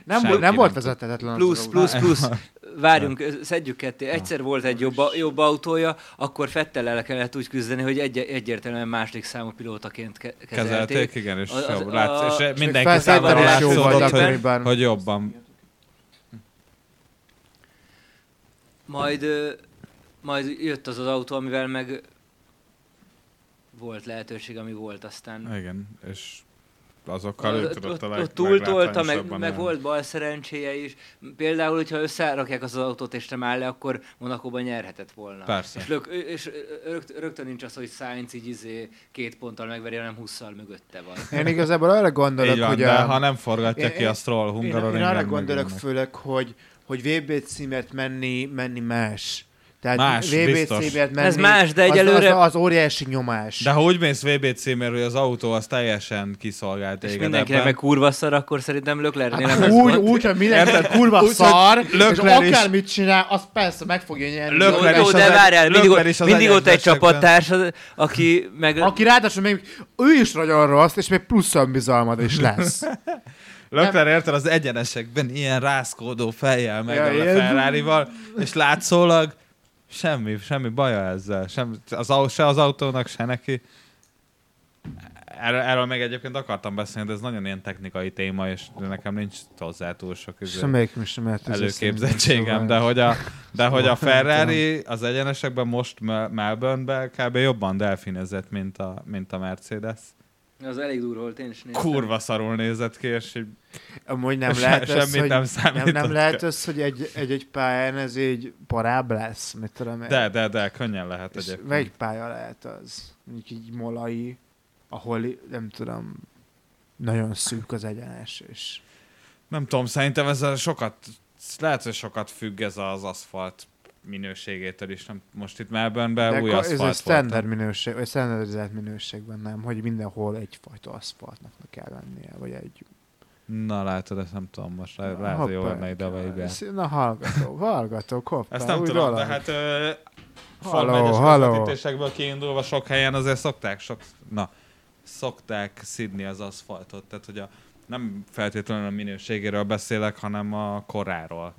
nem, senki volt, nem volt vezethetetlen. plusz, plusz, plusz. Várjunk, szedjük ketté. Egyszer volt egy jobb, jobb autója, akkor Fettellel kellett úgy küzdeni, hogy egy, egyértelműen második számú pilótaként ke- kezelték. kezelték, igen, és, Az- jó, látsz, és mindenki számára látszódott, hogy, hogy jobban. Majd, majd jött az az autó, amivel meg volt lehetőség, ami volt aztán. Igen, és azokkal ő Ott- tudott ott, a leg, túltolta, meg, meg volt bal szerencséje is. Például, hogyha összerakják az autót és nem áll le, akkor Monakóban nyerhetett volna. Persze. És, lök, és rögt, rögtön nincs az, hogy Sainz így izé két ponttal megveri, hanem 20 mögötte van. Én igazából arra gondolok, van, hogy de a... ha nem forgatja Én- ki én- a Stroll Én, Hungaroringen, én arra meg gondolok főleg, hogy, hogy VB címet menni, menni más. Tehát Más, VB biztos. címért menni, Ez más, de az- egyelőre- Az, az, óriási nyomás. De ha úgy mész VB címért, hogy az autó az teljesen kiszolgált És mindenkinek meg kurva szar, akkor szerintem Löklernél Hát úgy, úgy, hogy mindenki Érted? kurva Úgy, szar, és Leclerc is- akármit csinál, az persze meg fogja nyerni. Leclerc Jó, is jó, az de várjál, mindig, az mindig ott egy csapattárs, aki meg... Aki ráadásul még ő is nagyon rossz, és még plusz önbizalmad is lesz. Leclerc érted az egyenesekben ilyen rászkódó fejjel meg Ja, a Ferrari-val, és látszólag semmi, semmi baja ezzel. Sem, az, se az autónak, se neki. Erről, erről meg egyébként akartam beszélni, de ez nagyon ilyen technikai téma, és nekem nincs hozzá túl sok izé, Semmelyik sem ez előképzettségem, de hogy a, de hogy a Ferrari az egyenesekben most Mel- Melbourne-ben kb. jobban delfinezett, mint a, mint a Mercedes. Az elég durva volt, én is néztem. Kurva szarul nézett ki, és így Amúgy nem Se- lehet az, semmit hogy, nem nem, számított. nem lehet az, hogy egy, egy, egy pályán ez így parább lesz, mit tudom én. De, de, de, könnyen lehet És egyébként. melyik pálya lehet az? Mondjuk így molai, ahol nem tudom, nagyon szűk az egyenes, és Nem tudom, szerintem ez a sokat, lehet, hogy sokat függ ez az aszfalt minőségétől is. Nem, most itt Melbourne-ben De új akkor ez aszfalt egy standard minőség, vagy standardizált minőségben nem, hogy mindenhol egyfajta aszfaltnak kell lennie, vagy egy... Na látod, ezt nem tudom most. Le- Lehet, hogy jó Hoppá, lenne ide Na hallgató, hallgató, hoppá, Ezt nem tudom, de hát ö, Halló, Forma 1-es halló. közvetítésekből kiindulva sok helyen azért szokták, sok, na, szokták szidni az aszfaltot. Tehát, hogy a, nem feltétlenül a minőségéről beszélek, hanem a koráról.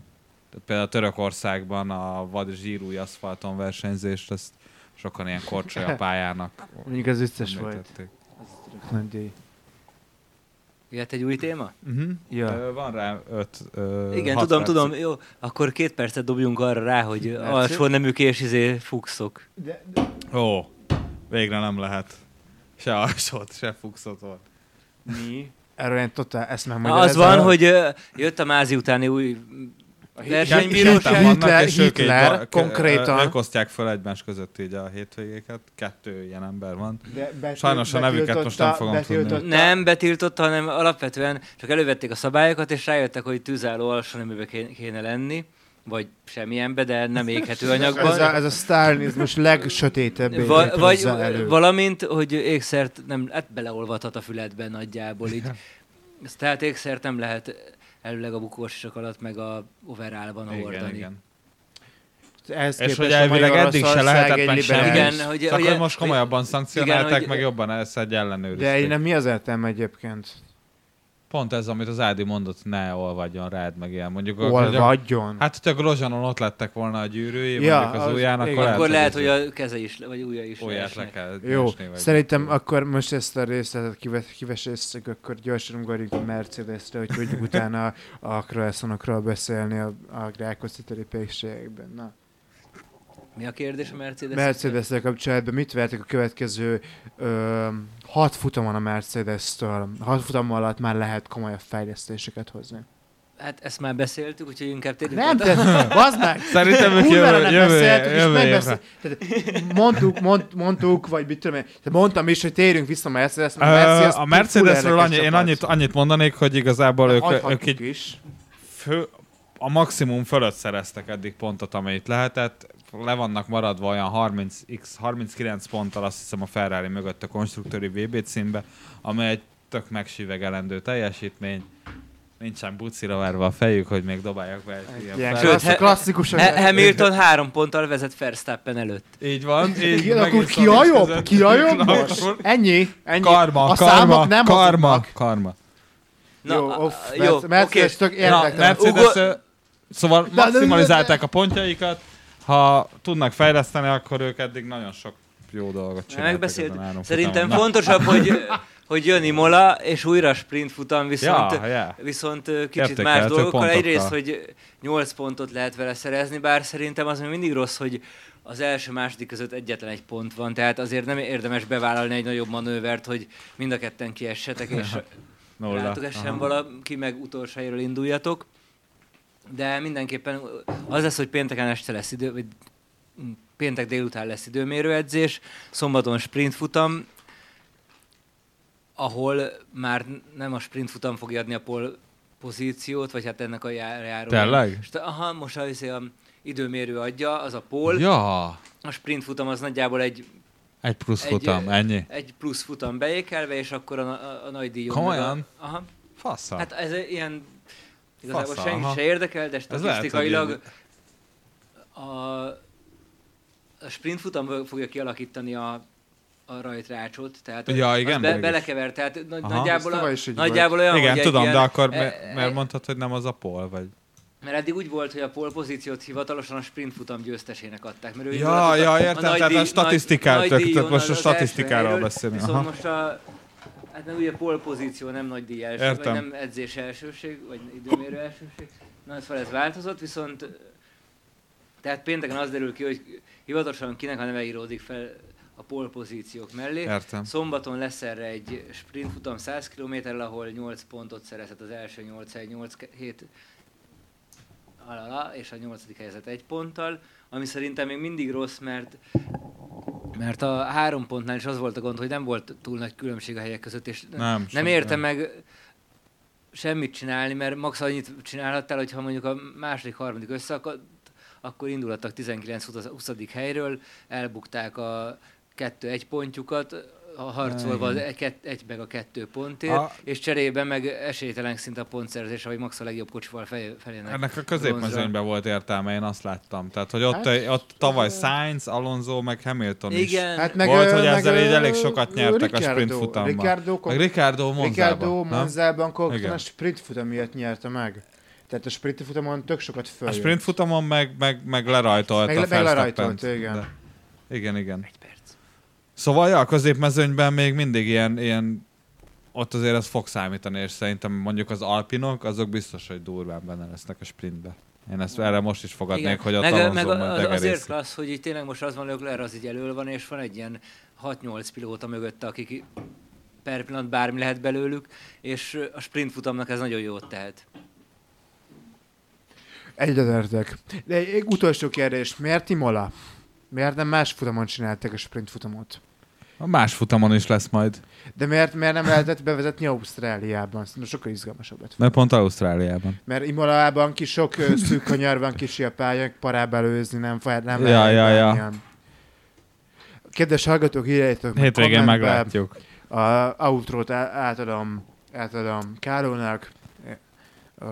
Például Törökországban a vad zsírúj aszfalton versenyzést, ezt sokan ilyen korcsolya pályának Mondjuk ez vicces volt. díj. Jöhet egy új téma? Uh-huh. Ja. Van rá öt, ö, Igen, hat tudom, perc. tudom. Jó, akkor két percet dobjunk arra rá, hogy Látszik? alsó neműk és izé fuxok. De, de, Ó, végre nem lehet. Se alsót, se fuxot volt. mi? Erről én totál ezt megmagyarázom. az van, hogy ö, jött a mázi utáni új versenybíróság. Ketten vannak, Hitler- Hitler konkrétan- Ők osztják fel egymás között így a hétvégéket. Kettő ilyen ember van. De Sajnos a nevüket most nem fogom tudni. Nem betiltotta, hanem alapvetően csak elővették a szabályokat, és rájöttek, hogy tűzálló alsó neműbe ké- kéne lenni, vagy semmilyenbe, de nem éghető anyagban. Ez a, ez a sztálinizmus legsötétebb Va- vagy elő. valamint, hogy ékszert nem, hát beleolvadhat a füledben nagyjából így. Tehát ékszert nem lehet előleg a bukósok alatt, meg a overálban Igen, hordani. igen. Ehhez És hogy a elvileg eddig se lehetett egy meg liberális- semmi. Igen, hogy- Csak hogy- most komolyabban szankcionálták, hogy- meg jobban ezt egy ellenőrizték. De én nem mi az értelme egyébként? Pont ez, amit az Ádi mondott, ne olvadjon rád, meg ilyen. Mondjuk, Olvadjon. Hát, hogyha Grozsanon ott lettek volna a gyűrűi, Ja, mondjuk az, az- ujján, akkor igen. lehet, Akkor lehet, hogy a keze is, vagy ujja is Olyat le kell Jó, esni, vagy szerintem mit akkor most ezt a részletet kive- kivesézzük, akkor gyorsan ugorjunk a Mercedesre, hogy tudjuk utána a croissantokról beszélni a, a pékségekben. Na. Mi a kérdés a Mercedes? mercedes kapcsolatban mit vertek a következő ö, hat futamon a Mercedes-től? Hat futam alatt már lehet komolyabb fejlesztéseket hozni. Hát ezt már beszéltük, úgyhogy inkább térjünk Nem, de bazd meg! Szerintem ők jövő, jövő, jövő mondtuk, mond, mondtuk, vagy mit tudom én, mondtam is, hogy térjünk vissza a Mercedes, a full Mercedesről annyi, én annyit, annyit mondanék, hogy igazából ők, Hagyhatjuk ők így is. fő, a maximum fölött szereztek eddig pontot, amennyit lehetett. Le vannak maradva olyan 30x, 39 ponttal azt hiszem a Ferrari mögött a konstruktőri VB címbe, amely egy tök megsívegelendő teljesítmény. Nincsen bucira várva a fejük, hogy még dobálják be egy ilyen. Sőt, klassz, klasszikus. Ha- Hamilton három ponttal vezet Verstappen előtt. Így van. Így Igen, akkor ki a jobb? Ki a jobb Na, most? Ennyi, ennyi. Karma, a karma, számok nem karma, karma. jó, a- off, jó, jó, oké. Mercedes tök Na, érdektelen. Mercedes, Ugo- szóval maximalizálták a pontjaikat, ha tudnak fejleszteni, akkor ők eddig nagyon sok jó dolgot csináltak. Megbeszélt. Szerintem futamon. fontosabb, hogy, hogy jön Imola, és újra sprint futam, viszont, Ja, ja. viszont kicsit Értékelhető más dolgokkal. pontokkal. Egyrészt, hogy 8 pontot lehet vele szerezni, bár szerintem az még mindig rossz, hogy az első-második között egyetlen egy pont van, tehát azért nem érdemes bevállalni egy nagyobb manővert, hogy mind a ketten kiessetek, és Nulla. rátok essen valaki, meg utolsó induljatok. De mindenképpen az lesz, hogy pénteken este lesz idő, vagy péntek délután lesz időmérőedzés, szombaton sprintfutam, ahol már nem a sprintfutam fogja adni a pol pozíciót, vagy hát ennek a jár- járó. Tényleg? Aha, most a, izé a időmérő adja, az a pol. Ja, A sprintfutam az nagyjából egy, egy plusz Egy, futam, ennyi. egy plusz futam beékelve, és akkor a, a, a nagy díjon. Komolyan? A, aha. Fassa. Hát ez egy ilyen... Igazából Fasza, senki aha. se érdekel, de lehet, statisztikailag a, a sprint futam fogja kialakítani a, a rajtrácsot, tehát Ja, az igen, be, belekever, tehát nagy, Aha. nagyjából, Ez a, nagyjából olyan, Igen, hogy tudom, ilyen, de akkor e- mi- e- mondtad, hogy nem az a pol, vagy? Mert eddig úgy volt, hogy a pole pozíciót hivatalosan a sprint futam győztesének adták. Mert ő Ja, a- ja, a értem, nagy tehát a statisztikát- nagy- tehát nagy díjon most a statisztikáról beszélünk, Viszont most a, hát nem ugye pole pozíció, nem nagy díj első, Értem. vagy nem edzés elsőség, vagy időmérő elsőség. Na, ez fel ez változott, viszont tehát pénteken az derül ki, hogy hivatalosan kinek a neve íródik fel a pole pozíciók mellé. Értem. Szombaton lesz erre egy sprint futam 100 km ahol 8 pontot szerezhet az első 8 1 8 7 alala, és a nyolcadik helyzet egy ponttal, ami szerintem még mindig rossz, mert mert a három pontnál is az volt a gond, hogy nem volt túl nagy különbség a helyek között, és Nem, nem értem nem. meg semmit csinálni, mert max annyit csinálhattál, hogyha mondjuk a második, harmadik összeakadt, akkor indulhattak 19-20. helyről, elbukták a kettő-egy pontjukat, a harcolva az Igen. egy, egy meg a kettő pontért, A- és cserébe meg esélytelen szinte a pontszerzés, ahogy max a legjobb kocsival fej, felének. Ennek a középmezőnyben volt értelme, én azt láttam. Tehát, hogy ott, Hát, ott tavaly Sainz, Alonso, meg Hamilton is. Igen, Hát meg, meg, Volt, hogy meg, ezzel ö, így elég sokat nyertek a Ricciardo- sprint futamban. Ricciardo, Meg Ricardo Ricardo Monzában. nem? Monzában konkrétan a sprint futam miatt nyerte meg. Tehát a sprint futamon tök sokat A följött. sprint futamon meg, meg, meg lerajtolta Meg- a meg lerajtolt, igen. De- Igen, igen. Szóval ja, a középmezőnyben még mindig ilyen, ilyen ott azért ez fog számítani, és szerintem mondjuk az alpinok, azok biztos, hogy durván benne lesznek a sprintbe. Én ezt erre most is fogadnék, Igen. hogy a meg, meg az, azért klassz, hogy itt tényleg most az van, Leclerc az így elől van, és van egy ilyen 6-8 pilóta mögötte, akik per pillanat bármi lehet belőlük, és a sprint futamnak ez nagyon jót tehet. Egyetértek. De egy utolsó kérdés. Miért Imola? Miért nem más futamon csinálták a sprint futamot? A más futamon is lesz majd, De miért, miért nem lehetett bevezetni Ausztráliában? Szerintem sokkal izgalmasabb lett. mert pont Ausztráliában. Mert Imolában kis sok szűk kanyar van, kicsi a pályák, parább előzni, nem, fel- nem Ja, lehet ja, ja. Kedves hallgatók, írjátok meg Hétvégén meglátjuk. A outrót átadom, átadom Kárónak. Ö,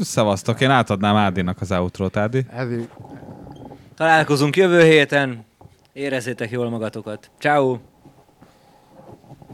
Szevasztok, én átadnám Ádinak az outrót, Ádi. Eddig Találkozunk jövő héten, érezzétek jól magatokat. Ciao.